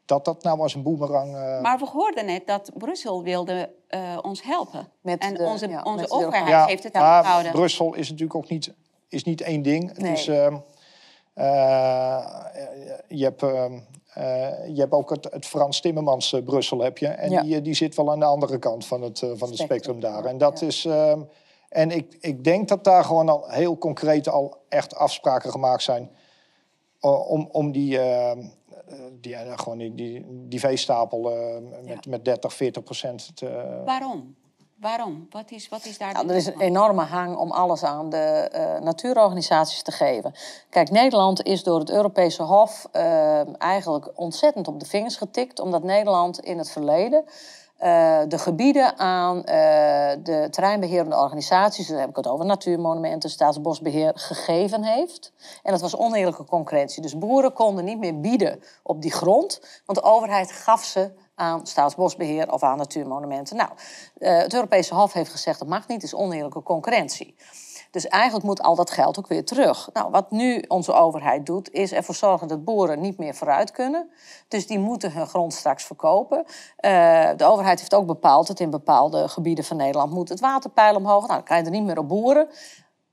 dat dat nou als een boemerang. Uh... Maar we hoorden net dat Brussel wilde uh, ons helpen. Met en de, onze, ja, onze overheid ja, heeft het maar Brussel is natuurlijk ook niet, is niet één ding. Het nee. is, uh, Uh, je, hebt, uh, je hebt ook het, het Frans Timmermans uh, Brussel, heb je. En Ja. die, die zit wel aan de andere kant van het, van het Spectrum, spectrum daar. En dat ja. is... ehm, en ik, ik denk dat daar gewoon al heel concreet al echt afspraken gemaakt zijn... om, om die, ehm, eh, die, eh, gewoon die, die, die veestapel eh, met, met 30, 40 procent te... Waarom? Waarom? Wat is, wat is daar Nou, de er is een enorme hang om alles aan de eh, natuurorganisaties te geven. Kijk, Nederland is door het Europese Hof eh, eigenlijk ontzettend op de vingers getikt, omdat Nederland in het verleden eh, de gebieden aan eh, de terreinbeherende organisaties, dan heb ik het over natuurmonumenten, staatsbosbeheer, gegeven heeft. En dat was oneerlijke concurrentie. Dus boeren konden niet meer bieden op die grond, want de overheid gaf ze aan staatsbosbeheer of aan natuurmonumenten. Nou, eh, het Europese Hof heeft gezegd dat mag niet, het is oneerlijke concurrentie. Dus eigenlijk moet al dat geld ook weer terug. Nou, wat nu onze overheid doet, is ervoor zorgen dat boeren niet meer vooruit kunnen. Dus die moeten hun grond straks verkopen. Eh, de overheid heeft ook bepaald dat in bepaalde gebieden van Nederland moet het waterpeil omhoog. Nou, dan kan je er niet meer op boeren.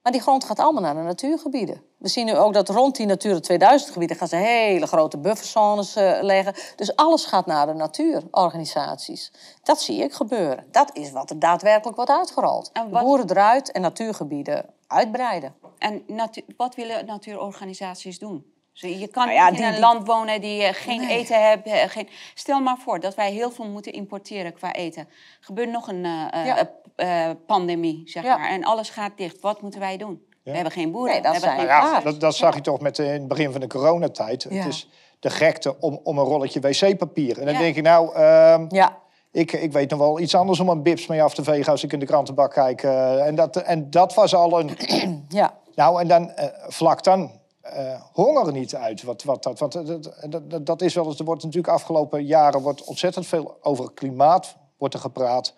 Maar die grond gaat allemaal naar de natuurgebieden. We zien nu ook dat rond die Natura 2000 gebieden gaan ze hele grote bufferzones eh, leggen. Dus alles gaat naar de natuurorganisaties. Dat zie ik gebeuren. Dat is wat er daadwerkelijk wordt uitgerold. En wat- boeren eruit en natuurgebieden uitbreiden. En natu- wat willen natuurorganisaties doen? Je kan Nou ja, niet in die- een die- land wonen die eh, geen Nee. eten heeft. eh, geen... Stel maar voor dat wij heel veel moeten importeren qua eten. Er gebeurt nog een eh, eh, Ja. Eh, pandemie, zeg Ja. maar. En alles gaat dicht. Wat moeten wij doen? We hebben geen boeren. Nee, dat we hebben zijn- geen Nou ja, dat, dat zag je toch met eh, in het begin van de coronatijd. Ja. Het is de gekte om, om een rolletje wc-papier. En dan Ja. denk ik, nou, ehm, Ja, ik, ik weet nog wel iets anders om een bips mee af te vegen als ik in de krantenbak kijk. eh, en, dat, en dat was al een. [CLEARS THROAT] ja. Nou, en dan vlak dan. eh, honger niet uit. Wat, wat, dat, want dat, dat, dat, dat is wel eens. Er wordt natuurlijk afgelopen jaren wordt ontzettend veel over klimaat wordt er gepraat.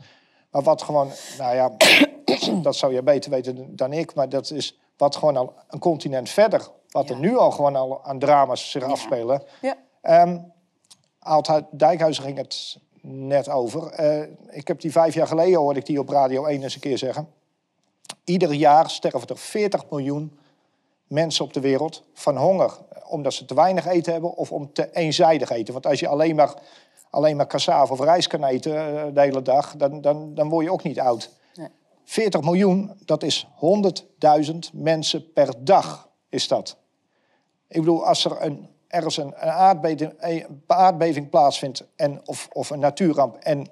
Maar wat gewoon, nou ja, [COUGHS] dat zou je beter weten dan ik. Maar dat is wat gewoon al een continent verder. Wat er nu al gewoon al aan drama's zich afspelen. ja. Ehm Dijkhuizen ging het net over. Eh, ik heb die vijf jaar geleden hoorde ik die op Radio 1 eens een keer zeggen. Ieder jaar sterven er 40 miljoen mensen op de wereld van honger. Omdat ze te weinig eten hebben of om te eenzijdig eten. Want als je alleen maar, alleen maar cassave of rijst kan eten eh, de hele dag, dan, dan, dan word je ook niet oud. Nee. 40 miljoen, dat is 100.000 mensen per dag, is dat. Ik bedoel, als er een, ergens een, een, aardbeving, een aardbeving plaatsvindt en, of, of een natuurramp en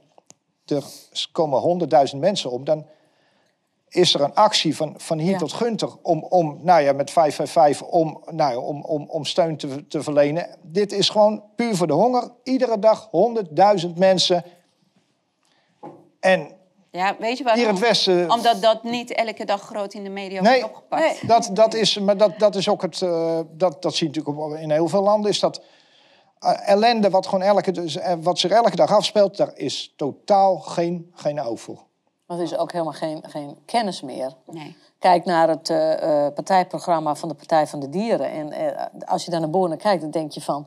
er komen honderdduizend mensen om, dan is er een actie van, van hier Ja. tot Gunter om, om nou ja, met 555 om, nou ja, om, om, om steun te, te verlenen. Dit is gewoon puur voor de honger. Iedere dag honderdduizend mensen. En Ja, weet je waarom? hier in het Westen... Omdat dat niet elke dag groot in de media Nee, wordt opgepakt. nee. Dat, dat is, maar dat, dat is ook het. eh, dat, dat zie je natuurlijk in heel veel landen. Is dat eh, ellende wat, gewoon elke, dus, eh, wat zich elke dag afspeelt, daar is totaal geen, geen oog voor. Er is ook helemaal geen, geen kennis meer. Nee. Kijk naar het eh, eh, partijprogramma van de Partij van de Dieren. En eh, als je daar naar boven kijkt, dan denk je van...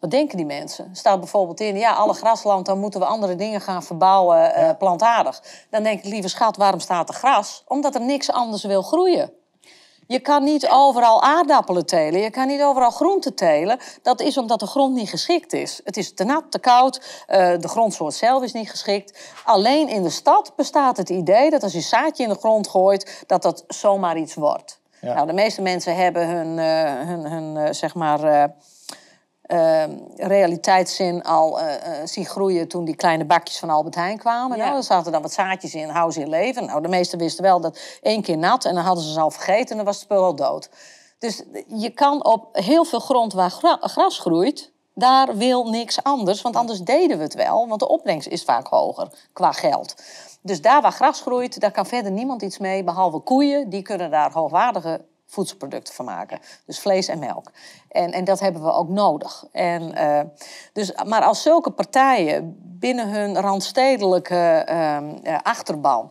Wat denken die mensen? Er staat bijvoorbeeld in, ja, alle grasland, dan moeten we andere dingen gaan verbouwen, plantaardig. Dan denk ik, lieve schat, waarom staat er gras? Omdat er niks anders wil groeien. Je kan niet overal aardappelen telen, je kan niet overal groenten telen. Dat is omdat de grond niet geschikt is. Het is te nat, te koud, eh, de grondsoort zelf is niet geschikt. Alleen in de stad bestaat het idee dat als je een zaadje in de grond gooit, dat dat zomaar iets wordt. Ja. Nou, de meeste mensen hebben hun, eh, hun, hun eh, zeg maar, eh, realiteitszin al eh, eh, zien groeien toen die kleine bakjes van Albert Heijn kwamen. Ja. Nou, er zaten dan wat zaadjes in, hou ze in leven. Nou, de meesten wisten wel dat één keer nat en dan hadden ze ze al vergeten en dan was het spul al dood. Dus je kan op heel veel grond waar gra- gras groeit, daar wil niks anders. Want anders deden we het wel, want de opbrengst is vaak hoger qua geld. Dus daar waar gras groeit, daar kan verder niemand iets mee, behalve koeien. Die kunnen daar hoogwaardige voedselproducten van maken. Dus vlees en melk. En, en dat hebben we ook nodig. En, eh, dus, maar als zulke partijen binnen hun randstedelijke ehm, eh, achterban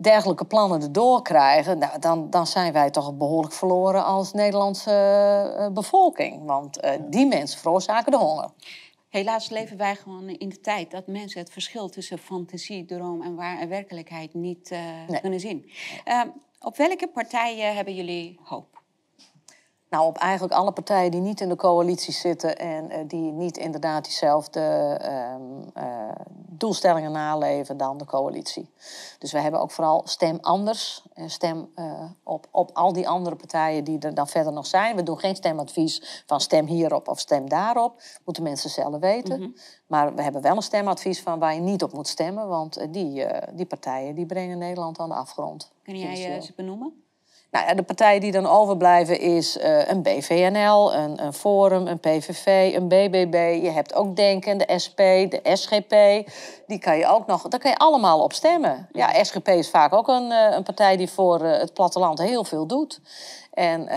dergelijke plannen erdoor krijgen, nou, dan, dan zijn wij toch behoorlijk verloren als Nederlandse eh, bevolking. Want die mensen veroorzaken de honger. Helaas leven wij gewoon in de tijd dat mensen het verschil tussen fantasie, droom en waar en werkelijkheid niet Nee. kunnen zien. Eh, op welke partijen hebben jullie hoop? Nou, op eigenlijk alle partijen die niet in de coalitie zitten en uh, die niet inderdaad diezelfde uh, uh, doelstellingen naleven dan de coalitie. Dus we hebben ook vooral stem anders en stem op, op al die andere partijen die er dan verder nog zijn. We doen geen stemadvies van stem hierop of stem daarop. Moeten mensen zelf weten. Mm -hmm. Maar we hebben wel een stemadvies van waar je niet op moet stemmen, want die, die partijen die brengen Nederland aan de afgrond. Kun jij ze benoemen? Nou ja, de partijen die dan overblijven is uh, een BVNL, een, een, Forum, een PVV, een BBB. Je hebt ook Denken, de SP, de SGP. Die kan je ook nog, daar kan je allemaal op stemmen. Ja, SGP is vaak ook een, uh, een partij die voor uh, het platteland heel veel doet. En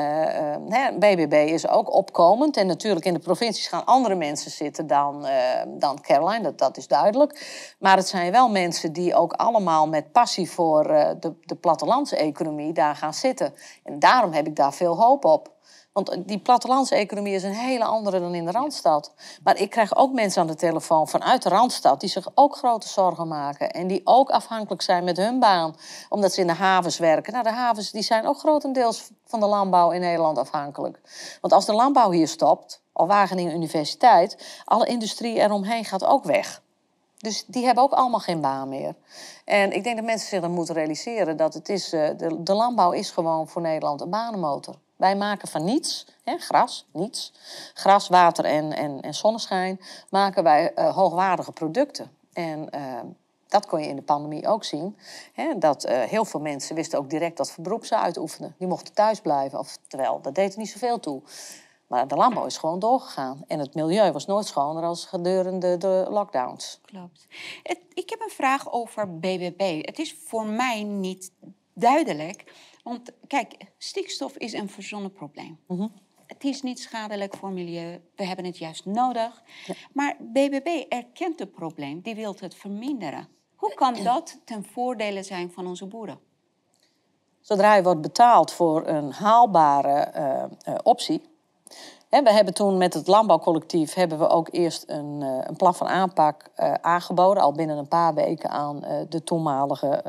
uh, BBB is ook opkomend. En natuurlijk in de provincies gaan andere mensen zitten dan, uh, dan Caroline, dat, dat is duidelijk. Maar het zijn wel mensen die ook allemaal met passie voor uh, de, de plattelandseconomie daar gaan zitten. En daarom heb ik daar veel hoop op. Want die plattelandseconomie is een hele andere dan in de Randstad. Maar ik krijg ook mensen aan de telefoon vanuit de Randstad... die zich ook grote zorgen maken. En die ook afhankelijk zijn met hun baan. Omdat ze in de havens werken. Nou, de havens die zijn ook grotendeels van de landbouw in Nederland afhankelijk. Want als de landbouw hier stopt, of Wageningen Universiteit... alle industrie eromheen gaat ook weg. Dus die hebben ook allemaal geen baan meer. En ik denk dat mensen zich dan moeten realiseren... dat het is, de, de landbouw is gewoon voor Nederland een banenmotor wij maken van niets, hè, gras, niets, gras, water en, en, en zonneschijn, maken wij uh, hoogwaardige producten. En uh, dat kon je in de pandemie ook zien. Hè, dat uh, heel veel mensen wisten ook direct wat voor beroep ze uitoefenen. Die mochten thuis blijven, of, terwijl dat deed er niet zoveel toe. Maar de landbouw is gewoon doorgegaan. En het milieu was nooit schoner als gedurende de lockdowns. Klopt. Ik heb een vraag over BBB. Het is voor mij niet duidelijk want kijk, stikstof is een verzonnen probleem. Mm -hmm. Het is niet schadelijk voor milieu. We hebben het juist nodig. Ja. Maar BBB erkent het probleem. Die wil het verminderen. Hoe kan dat ten voordele zijn van onze boeren? Zodra je wordt betaald voor een haalbare uh, uh, optie, we hebben toen met het landbouwcollectief hebben we ook eerst een, uh, een plan van aanpak uh, aangeboden, al binnen een paar weken aan uh, de toenmalige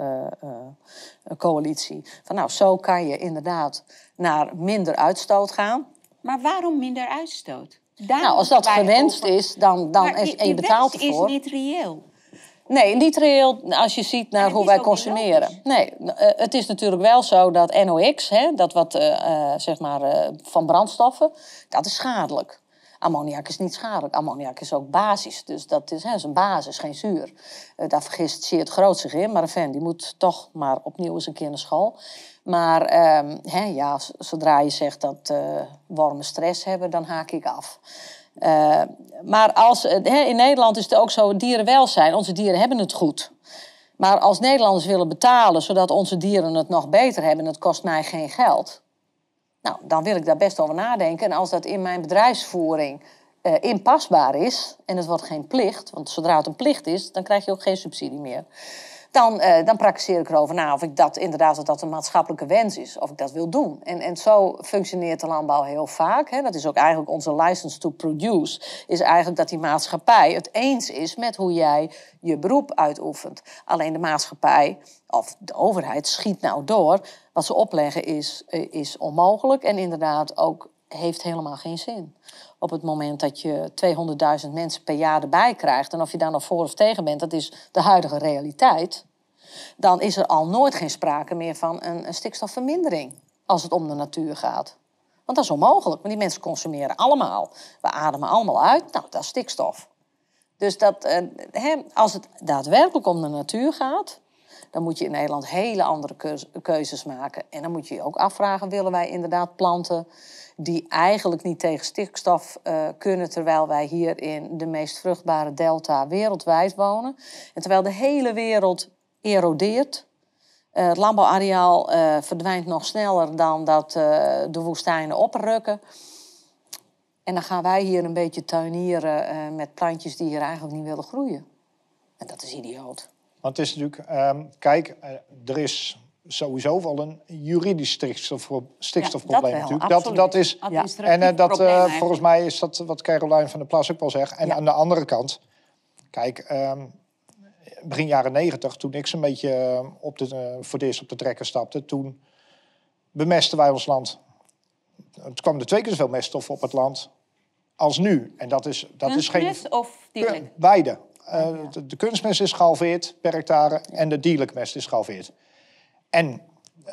coalitie. Van nou, zo kan je inderdaad naar minder uitstoot gaan. Maar waarom minder uitstoot? Daar nou, als dat gewenst over... is, dan, dan maar is, en je betaalt ervoor. is niet reëel. Nee, niet reëel als je ziet naar hoe wij consumeren. Nee, uh, het is natuurlijk wel zo dat NOx, hè, dat wat uh, uh, zeg maar, van brandstoffen, dat is schadelijk. Ammoniak is niet schadelijk. Ammoniak is ook basis, dus dat is, hè, is een basis, geen zuur. daar vergist zeer het groot zich in, maar fan, die moet toch maar opnieuw eens een keer naar school. Maar ehm, hè, ja, zodra je zegt dat wormen stress hebben, dan haak ik af. Uh, maar als, in Nederland is het ook zo, dierenwelzijn, onze dieren hebben het goed. Maar als Nederlanders willen betalen zodat onze dieren het nog beter hebben, het kost mij geen geld. Nou, dan wil ik daar best over nadenken. En als dat in mijn bedrijfsvoering uh, inpasbaar is en het wordt geen plicht, want zodra het een plicht is, dan krijg je ook geen subsidie meer dan, uh, dan ik erover na of ik dat inderdaad of dat een maatschappelijke wens is, of ik dat wil doen. En, en zo functioneert de landbouw heel vaak. Hè. Dat is ook eigenlijk onze license to produce, is eigenlijk dat die maatschappij het eens is met hoe jij je beroep uitoefent. Alleen de maatschappij of de overheid schiet nou door. Wat ze opleggen is, eh, is onmogelijk en inderdaad ook heeft helemaal geen zin. Op het moment dat je 200.000 mensen per jaar erbij krijgt, en of je daar nog voor of tegen bent, dat is de huidige realiteit, dan is er al nooit geen sprake meer van een, stikstofvermindering als het om de natuur gaat. Want dat is onmogelijk, want die mensen consumeren allemaal. We ademen allemaal uit, nou, dat is stikstof. Dus dat, eh, als het daadwerkelijk om de natuur gaat, dan moet je in Nederland hele andere keuzes maken. En dan moet je je ook afvragen: willen wij inderdaad planten die eigenlijk niet tegen stikstof uh, kunnen, terwijl wij hier in de meest vruchtbare delta wereldwijd wonen. En terwijl de hele wereld erodeert. Uh, het landbouwareaal uh, verdwijnt nog sneller dan dat de woestijnen oprukken. En dan gaan wij hier een beetje tuinieren met plantjes die hier eigenlijk niet willen groeien. En dat is idioot. Want het is natuurlijk, um, kijk, er is sowieso wel een juridisch stikstof, stikstofprobleem ja, dat natuurlijk. Dat, dat is, ja. en uh, dat, uh, volgens mij is dat wat Caroline van der Plas ook wel zegt. En ja. aan de andere kant, kijk, um, begin jaren negentig, toen ik een beetje ehm, op de, uh, voor het eerst op de trekker stapte, toen bemesten wij ons land het kwam er twee keer zoveel meststof op het land als nu. En dat is, dat is geen... Kunstmest of dierlijk? Beide. De, de, kunstmest is gehalveerd per hectare en de dierlijke mest is gehalveerd. En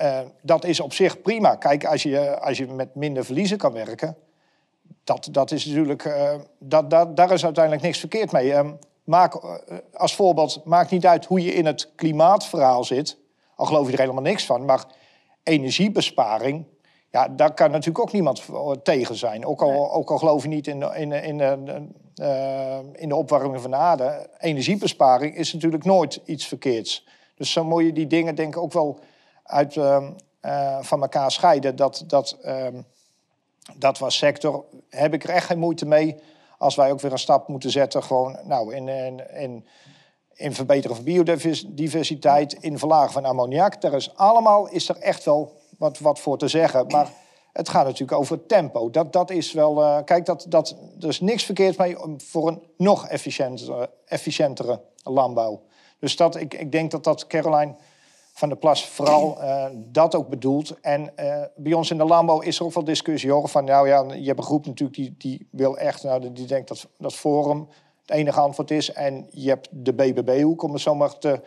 uh, dat is op zich prima. Kijk, als je, als je met minder verliezen kan werken, dat, dat is natuurlijk, uh, dat, dat, daar is uiteindelijk niks verkeerd mee. Uh, maak, als voorbeeld, maakt niet uit hoe je in het klimaatverhaal zit, al geloof je er helemaal niks van, maar energiebesparing, ja, daar kan natuurlijk ook niemand tegen zijn. Ook al, ook al geloof je niet in, in, in, in, in de opwarming van de aarde, energiebesparing is natuurlijk nooit iets verkeerds. Dus zo moet je die dingen denk ik ook wel uit, uh, uh, van elkaar scheiden. Dat, dat, uh, dat was sector, heb ik er echt geen moeite mee als wij ook weer een stap moeten zetten. Gewoon nou, in, in, in, in verbeteren van biodiversiteit, in verlagen van ammoniak. Daar is allemaal is er echt wel wat, wat voor te zeggen. Maar het gaat natuurlijk over tempo. Dat, dat is wel. Uh, kijk, dat, dat, er is niks verkeerd mee voor een nog efficiëntere landbouw. Dus dat, ik, ik denk dat dat, Caroline van der Plas, vooral uh, dat ook bedoelt. En uh, bij ons in de landbouw is er ook wel discussie hoor. Van nou ja, je hebt een groep natuurlijk die, die wil echt, nou, die denkt dat dat Forum het enige antwoord is. En je hebt de BBB-hoek, om het zo maar te.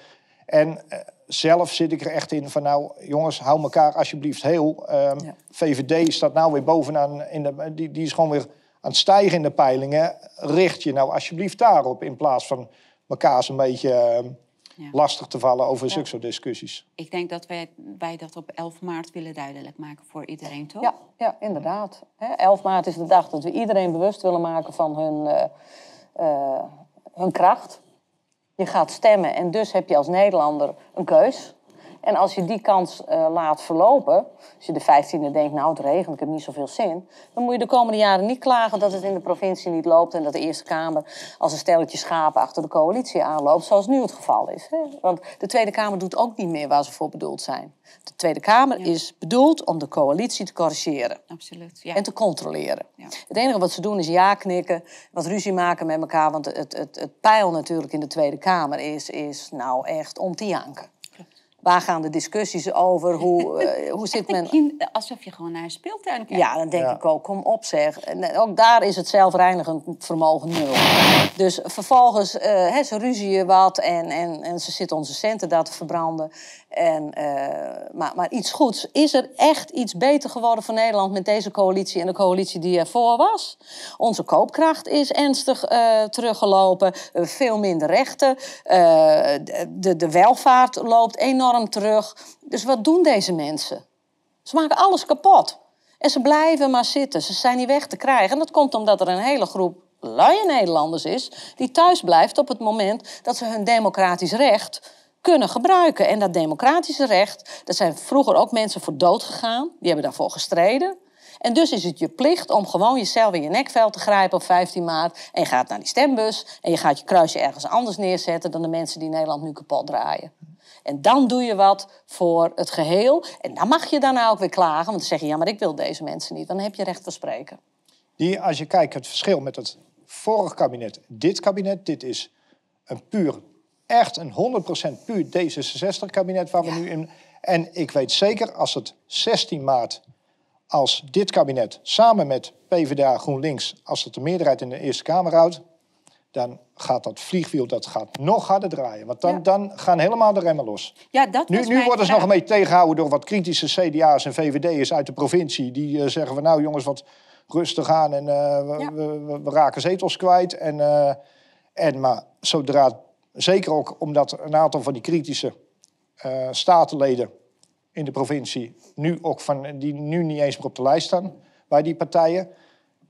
En uh, zelf zit ik er echt in van nou, jongens, hou elkaar alsjeblieft heel. Ja. VVD staat nou weer bovenaan, in de, die, die is gewoon weer aan het stijgen in de peilingen. Richt je nou alsjeblieft daarop in plaats van elkaar een beetje ja. lastig te vallen over ja. zulke discussies. Ik denk dat wij, wij dat op 11 maart willen duidelijk maken voor iedereen, toch? Ja, ja inderdaad. He, 11 maart is de dag dat we iedereen bewust willen maken van hun, uh, uh, hun kracht. Je gaat stemmen en dus heb je als Nederlander een keus. En als je die kans uh, laat verlopen, als je de 15e denkt, nou het regent, ik heb niet zoveel zin, dan moet je de komende jaren niet klagen dat het in de provincie niet loopt en dat de Eerste Kamer als een stelletje schapen achter de coalitie aanloopt, zoals nu het geval is. Hè? Want de Tweede Kamer doet ook niet meer waar ze voor bedoeld zijn. De Tweede Kamer ja. is bedoeld om de coalitie te corrigeren. Absoluut, ja. En te controleren. Ja. Het enige wat ze doen is ja knikken, wat ruzie maken met elkaar, want het, het, het pijl natuurlijk in de Tweede Kamer is, is nou echt om te janken. Waar gaan de discussies over? Hoe, uh, [LAUGHS] hoe zit men... Alsof je gewoon naar een speeltuin kijkt. Ja, dan denk ja. ik ook, kom op zeg. En ook daar is het zelfreinigend vermogen nul. Dus vervolgens, uh, he, ze ruzien wat en, en, en ze zitten onze centen daar te verbranden. En, uh, maar, maar iets goeds. Is er echt iets beter geworden voor Nederland met deze coalitie en de coalitie die ervoor was? Onze koopkracht is ernstig uh, teruggelopen. Uh, veel minder rechten. de, de welvaart loopt enorm terug. Dus wat doen deze mensen? Ze maken alles kapot. En ze blijven maar zitten. Ze zijn niet weg te krijgen. En dat komt omdat er een hele groep luie Nederlanders is... die thuis blijft op het moment dat ze hun democratisch recht kunnen gebruiken. En dat democratische recht, daar zijn vroeger ook mensen voor dood gegaan. Die hebben daarvoor gestreden. En dus is het je plicht om gewoon jezelf in je nekvel te grijpen op 15 maart. En je gaat naar die stembus en je gaat je kruisje ergens anders neerzetten dan de mensen die Nederland nu kapot draaien. En dan doe je wat voor het geheel. En dan mag je daarna ook weer klagen, want dan zeg je ja, maar ik wil deze mensen niet. Dan heb je recht van spreken. Die, als je kijkt het verschil met het vorige kabinet, dit kabinet, dit is een puur echt een 100% puur D66-kabinet waar we ja. nu in. En ik weet zeker, als het 16 maart, als dit kabinet samen met PvdA GroenLinks, als het de meerderheid in de Eerste Kamer houdt, dan gaat dat vliegwiel dat gaat nog harder draaien. Want dan, ja. dan gaan helemaal de remmen los. Ja, dat nu nu worden ze nog een beetje tegengehouden door wat kritische CDA's en VVD'ers uit de provincie. Die uh, zeggen van nou jongens, wat rustig aan en uh, we, ja. we, we, we, raken zetels kwijt. En, uh, en maar zodra Zeker ook omdat een aantal van die kritische uh, statenleden in de provincie nu ook van, die nu niet eens meer op de lijst staan bij die partijen.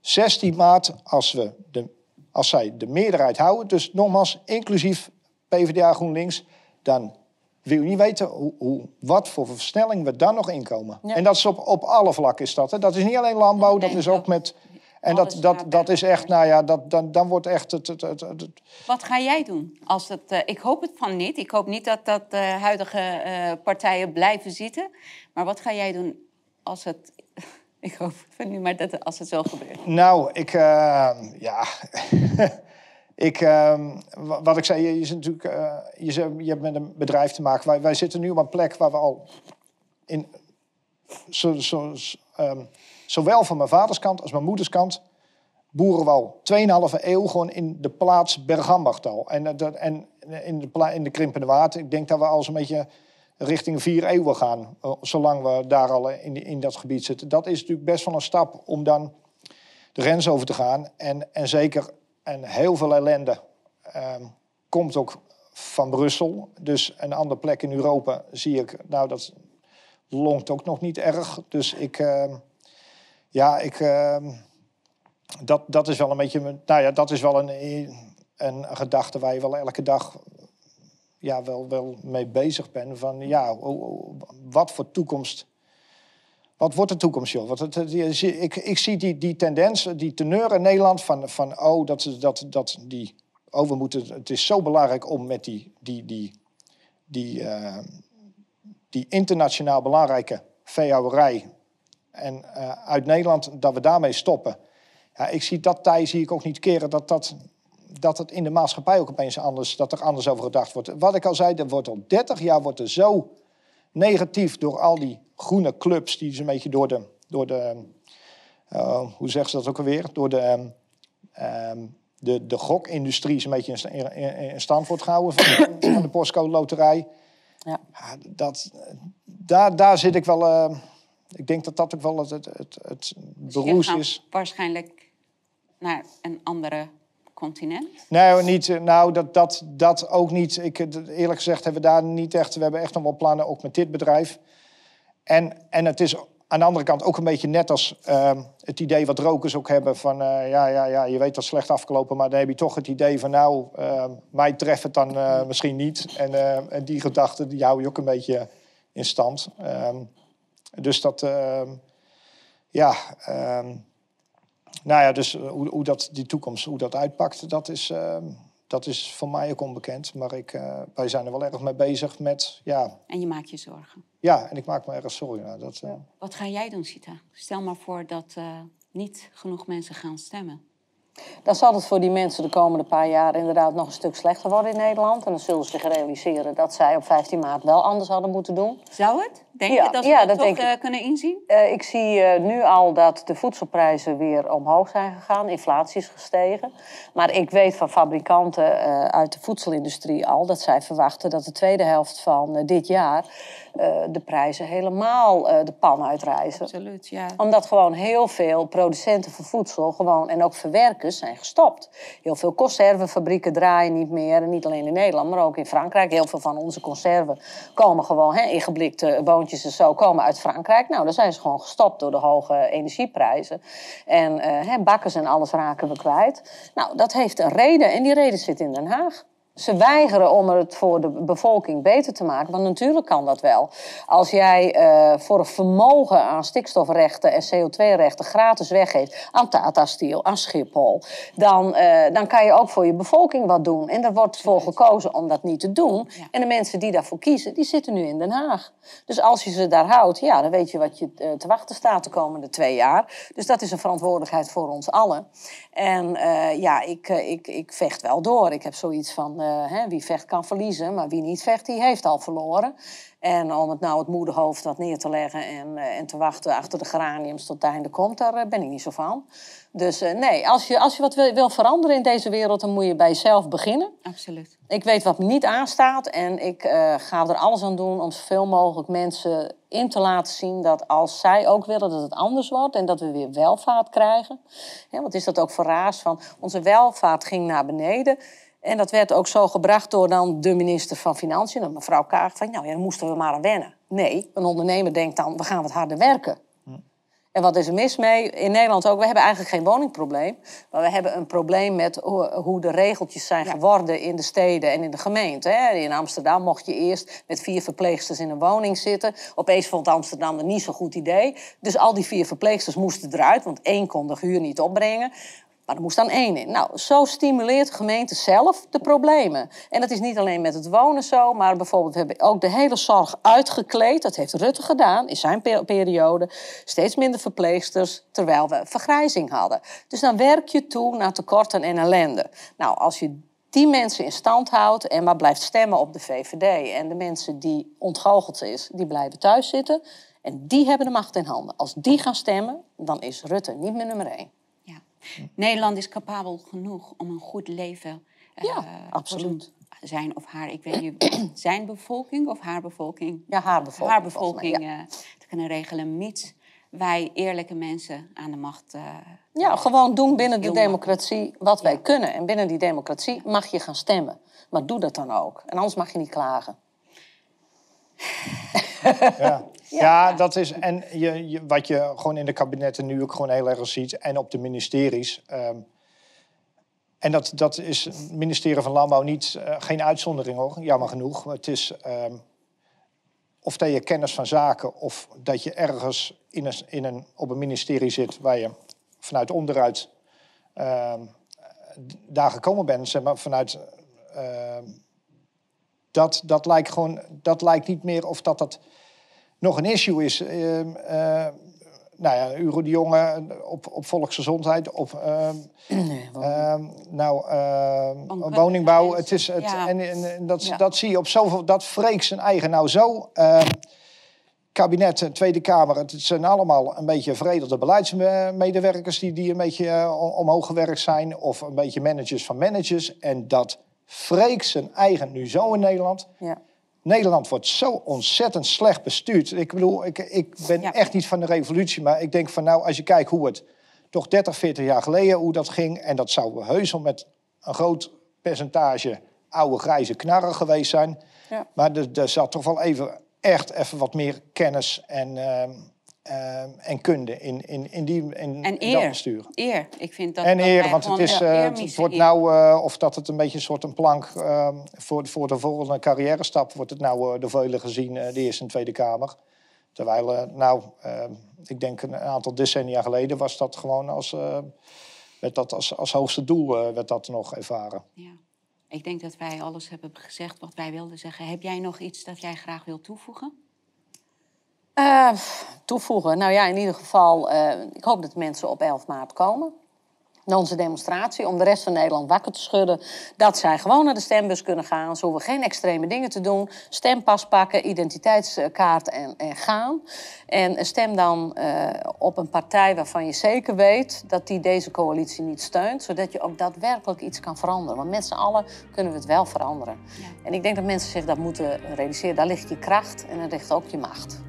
16 maart, als, we de, als zij de meerderheid houden, dus nogmaals inclusief PvdA GroenLinks, dan wil je niet weten hoe, hoe, wat voor versnelling we dan nog inkomen. Ja. En dat is op, op alle vlakken is dat. Hè. Dat is niet alleen landbouw, dat is ook met en dat, dat, dat is echt, nou ja, dat, dan, dan wordt echt het, het, het, het... Wat ga jij doen? Als het, uh, ik hoop het van niet. Ik hoop niet dat, dat de uh, huidige uh, partijen blijven zitten. Maar wat ga jij doen als het... [LAUGHS] ik hoop van niet, maar dat, als het zo gebeurt. Nou, ik... ja... [LAUGHS] ik, wat ik zei, je, je, zit natuurlijk, je, je hebt met een bedrijf te maken. Wij, wij zitten nu op een plek waar we al in... Zo, zo, um, zowel van mijn vaderskant als mijn moederskant boeren we al 2,5 eeuw gewoon in de plaats Bergambachtal. En, eh, en in, de, in de Krimpende Waard. Ik denk dat we al zo'n beetje richting vier eeuwen gaan. eh, Zolang we daar al in, in dat gebied zitten. Dat is natuurlijk best wel een stap om dan de grens over te gaan. En, en zeker, en heel veel ellende ehm, komt ook van Brussel. Dus een andere plek in Europa zie ik, nou dat longt ook nog niet erg. Dus ik, ehm, ja, ik, ehm, dat, dat is wel een beetje, nou ja, dat is wel een, een gedachte waar je wel elke dag ja, wel, wel mee bezig bent. Van ja, wat voor toekomst wat wordt de toekomst, joh? Want het, ik, ik zie die, die tendens, die teneur in Nederland van, van oh, dat, dat, dat die, oh, moeten, het is zo belangrijk om met die, die, die, die, eh, die internationaal belangrijke veehouderij en eh, uit Nederland, dat we daarmee stoppen. Ja, ik zie dat tij zie ik ook niet keren dat, dat, dat het in de maatschappij ook opeens anders, dat er anders over gedacht wordt. Wat ik al zei, er wordt al 30 jaar wordt er zo negatief door al die groene clubs die zo'n beetje door de, door de eh, hoe zeggen ze dat ook alweer, door de, ehm, ehm, de, de gokindustrie zo'n beetje in, sta- in, in- in stand wordt gehouden van, van de postcode loterij. Ja. Ja, dat, daar, daar zit ik wel, eh, ik denk dat dat ook wel het, het, het, het Dus je beroes is. waarschijnlijk naar een andere continent. Nee, niet, eh, nou, dat, dat, dat ook niet. Ik, eh, eerlijk gezegd hebben we daar niet echt... We hebben echt nog wel plannen, ook met dit bedrijf. En, en het is aan de andere kant ook een beetje net als ehm, het idee wat rokers ook hebben van... eh, ja, ja, ja, je weet dat slecht afgelopen, maar dan heb je toch het idee van... nou, ehm, mij treft het dan misschien niet. En, en die gedachten, die hou je ook een beetje in stand. Ehm, dus dat, ehm, ja... ehm, nou ja, dus eh, hoe, hoe dat, die toekomst, hoe dat uitpakt, dat is, ehm, dat is voor mij ook onbekend. Maar ik, eh, wij zijn er wel erg mee bezig met, ja, En je maakt je zorgen. ja en ik maak me erg zorgen. Nou, dat, eh, Wat ga jij doen, Sita? Stel maar voor dat niet genoeg mensen gaan stemmen. Dan zal het voor die mensen de komende paar jaar inderdaad nog een stuk slechter worden in Nederland. En dan zullen ze zich realiseren dat zij op 15 maart wel anders hadden moeten doen. Zou het? Denk Ja, je dat ja, dat, dat toch ik. eh, kunnen inzien? Eh, ik zie eh, nu al dat de voedselprijzen weer omhoog zijn gegaan. Inflatie is gestegen. Maar ik weet van fabrikanten uit de voedselindustrie al dat zij verwachten dat de tweede helft van dit jaar eh, de prijzen helemaal eh, de pan uitreizen Absoluut, ja. omdat gewoon heel veel producenten van voedsel gewoon, en ook verwerkers zijn gestopt. Heel veel conservenfabrieken draaien niet meer. En niet alleen in Nederland, maar ook in Frankrijk. Heel veel van onze conserven komen gewoon, hè, ingeblikte boontjes en zo, komen uit Frankrijk. Nou, daar zijn ze gewoon gestopt door de hoge energieprijzen. En eh, hè, bakkers en alles raken we kwijt. Nou, dat heeft een reden. En die reden zit in Den Haag. Ze weigeren om het voor de bevolking beter te maken. Want natuurlijk kan dat wel. Als jij eh, voor een vermogen aan stikstofrechten en CO2-rechten gratis weggeeft aan Tata Steel, aan Schiphol, dan, eh, dan kan je ook voor je bevolking wat doen. En er wordt voor gekozen om dat niet te doen. Ja. En de mensen die daarvoor kiezen, die zitten nu in Den Haag. Dus als je ze daar houdt, ja, dan weet je wat je eh, te wachten staat de komende twee jaar. Dus dat is een verantwoordelijkheid voor ons allen. En ja, ik, ik, ik vecht wel door. Ik heb zoiets van, eh, hè, wie vecht kan verliezen, maar wie niet vecht, die heeft al verloren. En om het nou het moederhoofd wat neer te leggen en, eh, en te wachten achter de geraniums tot het einde komt, daar eh, ben ik niet zo van. Dus nee, als je, als je wat wil, wil veranderen in deze wereld, dan moet je bij jezelf beginnen. Absoluut. Ik weet wat me niet aanstaat en ik ga er alles aan doen om zoveel mogelijk mensen in te laten zien dat als zij ook willen dat het anders wordt en dat we weer welvaart krijgen. Ja, wat is dat ook voor raars? Van onze welvaart ging naar beneden. En dat werd ook zo gebracht door dan de minister van Financiën, mevrouw Kaag. Van, nou ja, dan moesten we maar aan wennen. Nee, een ondernemer denkt dan, we gaan wat harder werken. En wat is er mis mee? In Nederland ook. We hebben eigenlijk geen woningprobleem. Maar we hebben een probleem met hoe, de regeltjes zijn geworden in de steden en in de gemeente. In Amsterdam mocht je eerst met vier verpleegsters in een woning zitten. Opeens vond Amsterdam een niet zo goed idee. Dus al die vier verpleegsters moesten eruit, want één kon de huur niet opbrengen. Maar er moest dan één in. Nou, zo stimuleert de gemeente zelf de problemen. En dat is niet alleen met het wonen zo, maar bijvoorbeeld we hebben ook de hele zorg uitgekleed. Dat heeft Rutte gedaan in zijn pe- periode. Steeds minder verpleegsters, terwijl we vergrijzing hadden. Dus dan werk je toe naar tekorten en ellende. Nou, als je die mensen in stand houdt en maar blijft stemmen op de VVD. En de mensen die ontgoocheld is, die blijven thuis zitten. En die hebben de macht in handen. Als die gaan stemmen, dan is Rutte niet meer nummer één. Nederland is capabel genoeg om een goed leven uh, Ja, absoluut. zijn of haar, ik weet niet, [CLEARS THROAT] zijn bevolking of haar bevolking? Ja, haar bevolking. Haar mij, eh, te kunnen regelen, mits wij eerlijke mensen aan de macht. eh, Ja, gewoon doen binnen de democratie wat wij kunnen. En binnen die democratie mag je gaan stemmen. Maar doe dat dan ook. En anders mag je niet klagen. Ja. [LAUGHS] ja, dat is. En je, je, wat je gewoon in de kabinetten nu ook gewoon heel erg ziet. En op de ministeries. ehm, en dat, dat is het ministerie van Landbouw niet, eh, geen uitzondering hoor, jammer genoeg. Het is ehm, of dat je kennis van zaken of dat je ergens in een, in een, op een ministerie zit waar je vanuit onderuit ehm, daar gekomen bent, zeg maar, vanuit dat, dat lijkt gewoon, dat lijkt niet meer of dat dat nog een issue is. Ehm, eh, nou ja, Uro de Jonge op, op volksgezondheid, op ehm, [CLEARS THROAT] Nee, ehm, nou, woningbouw. Het is, het, Ja. en, en, en dat, Ja. dat zie je op zoveel, dat vreekt zijn eigen nou zo. kabinet, eh, Tweede Kamer, het zijn allemaal een beetje veredelde beleidsmedewerkers die, die een beetje eh, om- omhoog gewerkt zijn. Of een beetje managers van managers. En dat vreekt zijn eigen nu zo in Nederland. Ja. Nederland wordt zo ontzettend slecht bestuurd. Ik bedoel, ik, ik ben Ja. echt niet van de revolutie, maar ik denk van nou, als je kijkt hoe het toch 30, 40 jaar geleden, hoe dat ging, en dat zou heus wel met een groot percentage oude grijze knarren geweest zijn. Ja. Maar er, er zat toch wel even echt even wat meer kennis en, ehm, ehm, en kunde in, in, in, die, in, En in dat eer. bestuur. Eer. Ik vind dat En dat eer, want het, is, eer eh, het wordt nou, eh, of dat het een beetje een soort een plank ehm, voor, voor de volgende carrière stap, wordt het nou eh, de velen gezien, de Eerste en Tweede Kamer. Terwijl, nou, ehm, ik denk een aantal decennia geleden was dat gewoon als, werd dat als, als hoogste doel werd dat nog ervaren. Ja. Ik denk dat wij alles hebben gezegd wat wij wilden zeggen. Heb jij nog iets dat jij graag wilt toevoegen? Eh, toevoegen. Nou ja, in ieder geval, eh, ik hoop dat mensen op 11 maart komen. Naar onze demonstratie, om de rest van Nederland wakker te schudden. Dat zij gewoon naar de stembus kunnen gaan. Ze hoeven geen extreme dingen te doen. Stempas pakken, identiteitskaart en, en gaan. En stem dan eh, op een partij waarvan je zeker weet dat die deze coalitie niet steunt. Zodat je ook daadwerkelijk iets kan veranderen. Want met z'n allen kunnen we het wel veranderen. Ja. En ik denk dat mensen zich dat moeten realiseren. Daar ligt je kracht en daar ligt ook je macht.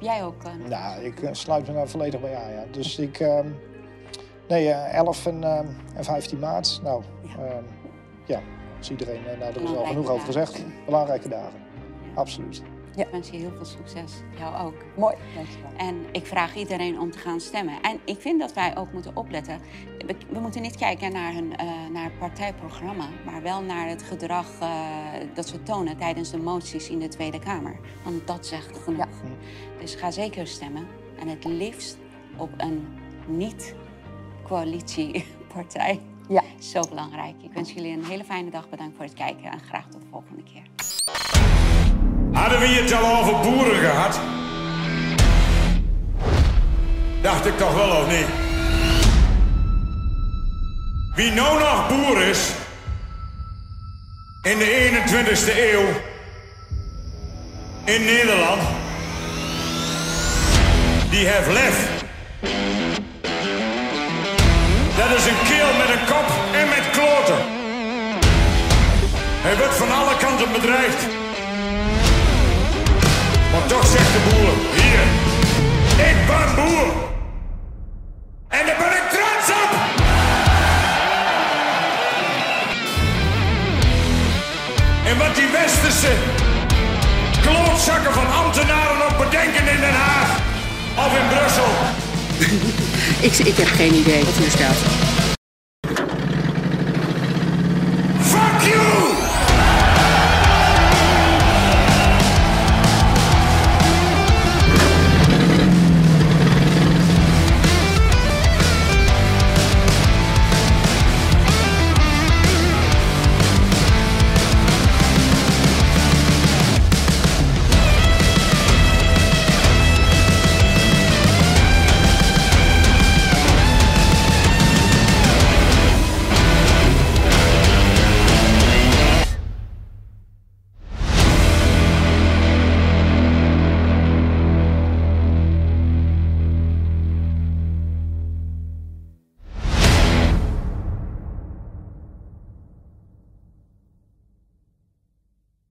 Heb jij ook een... Nou, ik eh, sluit me daar volledig bij aan, ja. Dus ik, ehm, nee, eh, 11 en, ehm, en 15 maart, nou, ehm, ja, als iedereen, nou, er is al genoeg over gezegd. Belangrijke dagen, absoluut. Ik wens je heel veel succes. Jou ook. Mooi, dankjewel. En ik vraag iedereen om te gaan stemmen. En ik vind dat wij ook moeten opletten. We, we moeten niet kijken naar, hun, eh, naar partijprogramma, maar wel naar het gedrag eh, dat ze tonen tijdens de moties in de Tweede Kamer. Want dat zegt genoeg. Dus ga zeker stemmen. En het liefst op een niet-coalitiepartij. Ja. Zo belangrijk. Ik wens jullie een hele fijne dag. Bedankt voor het kijken en graag tot de volgende keer. Hadden we het al over boeren gehad? Dacht ik toch wel of niet? Wie nou nog boer is in de 21ste eeuw in Nederland, die heeft lef. Dat is een keel met een kop en met kloten. Hij wordt van alle kanten bedreigd. Boer. En daar ben ik trots op. En wat die westerse klootzakken van ambtenaren ook bedenken in Den Haag of in Brussel. [LAUGHS] Ik, ik heb geen idee wat hier staat.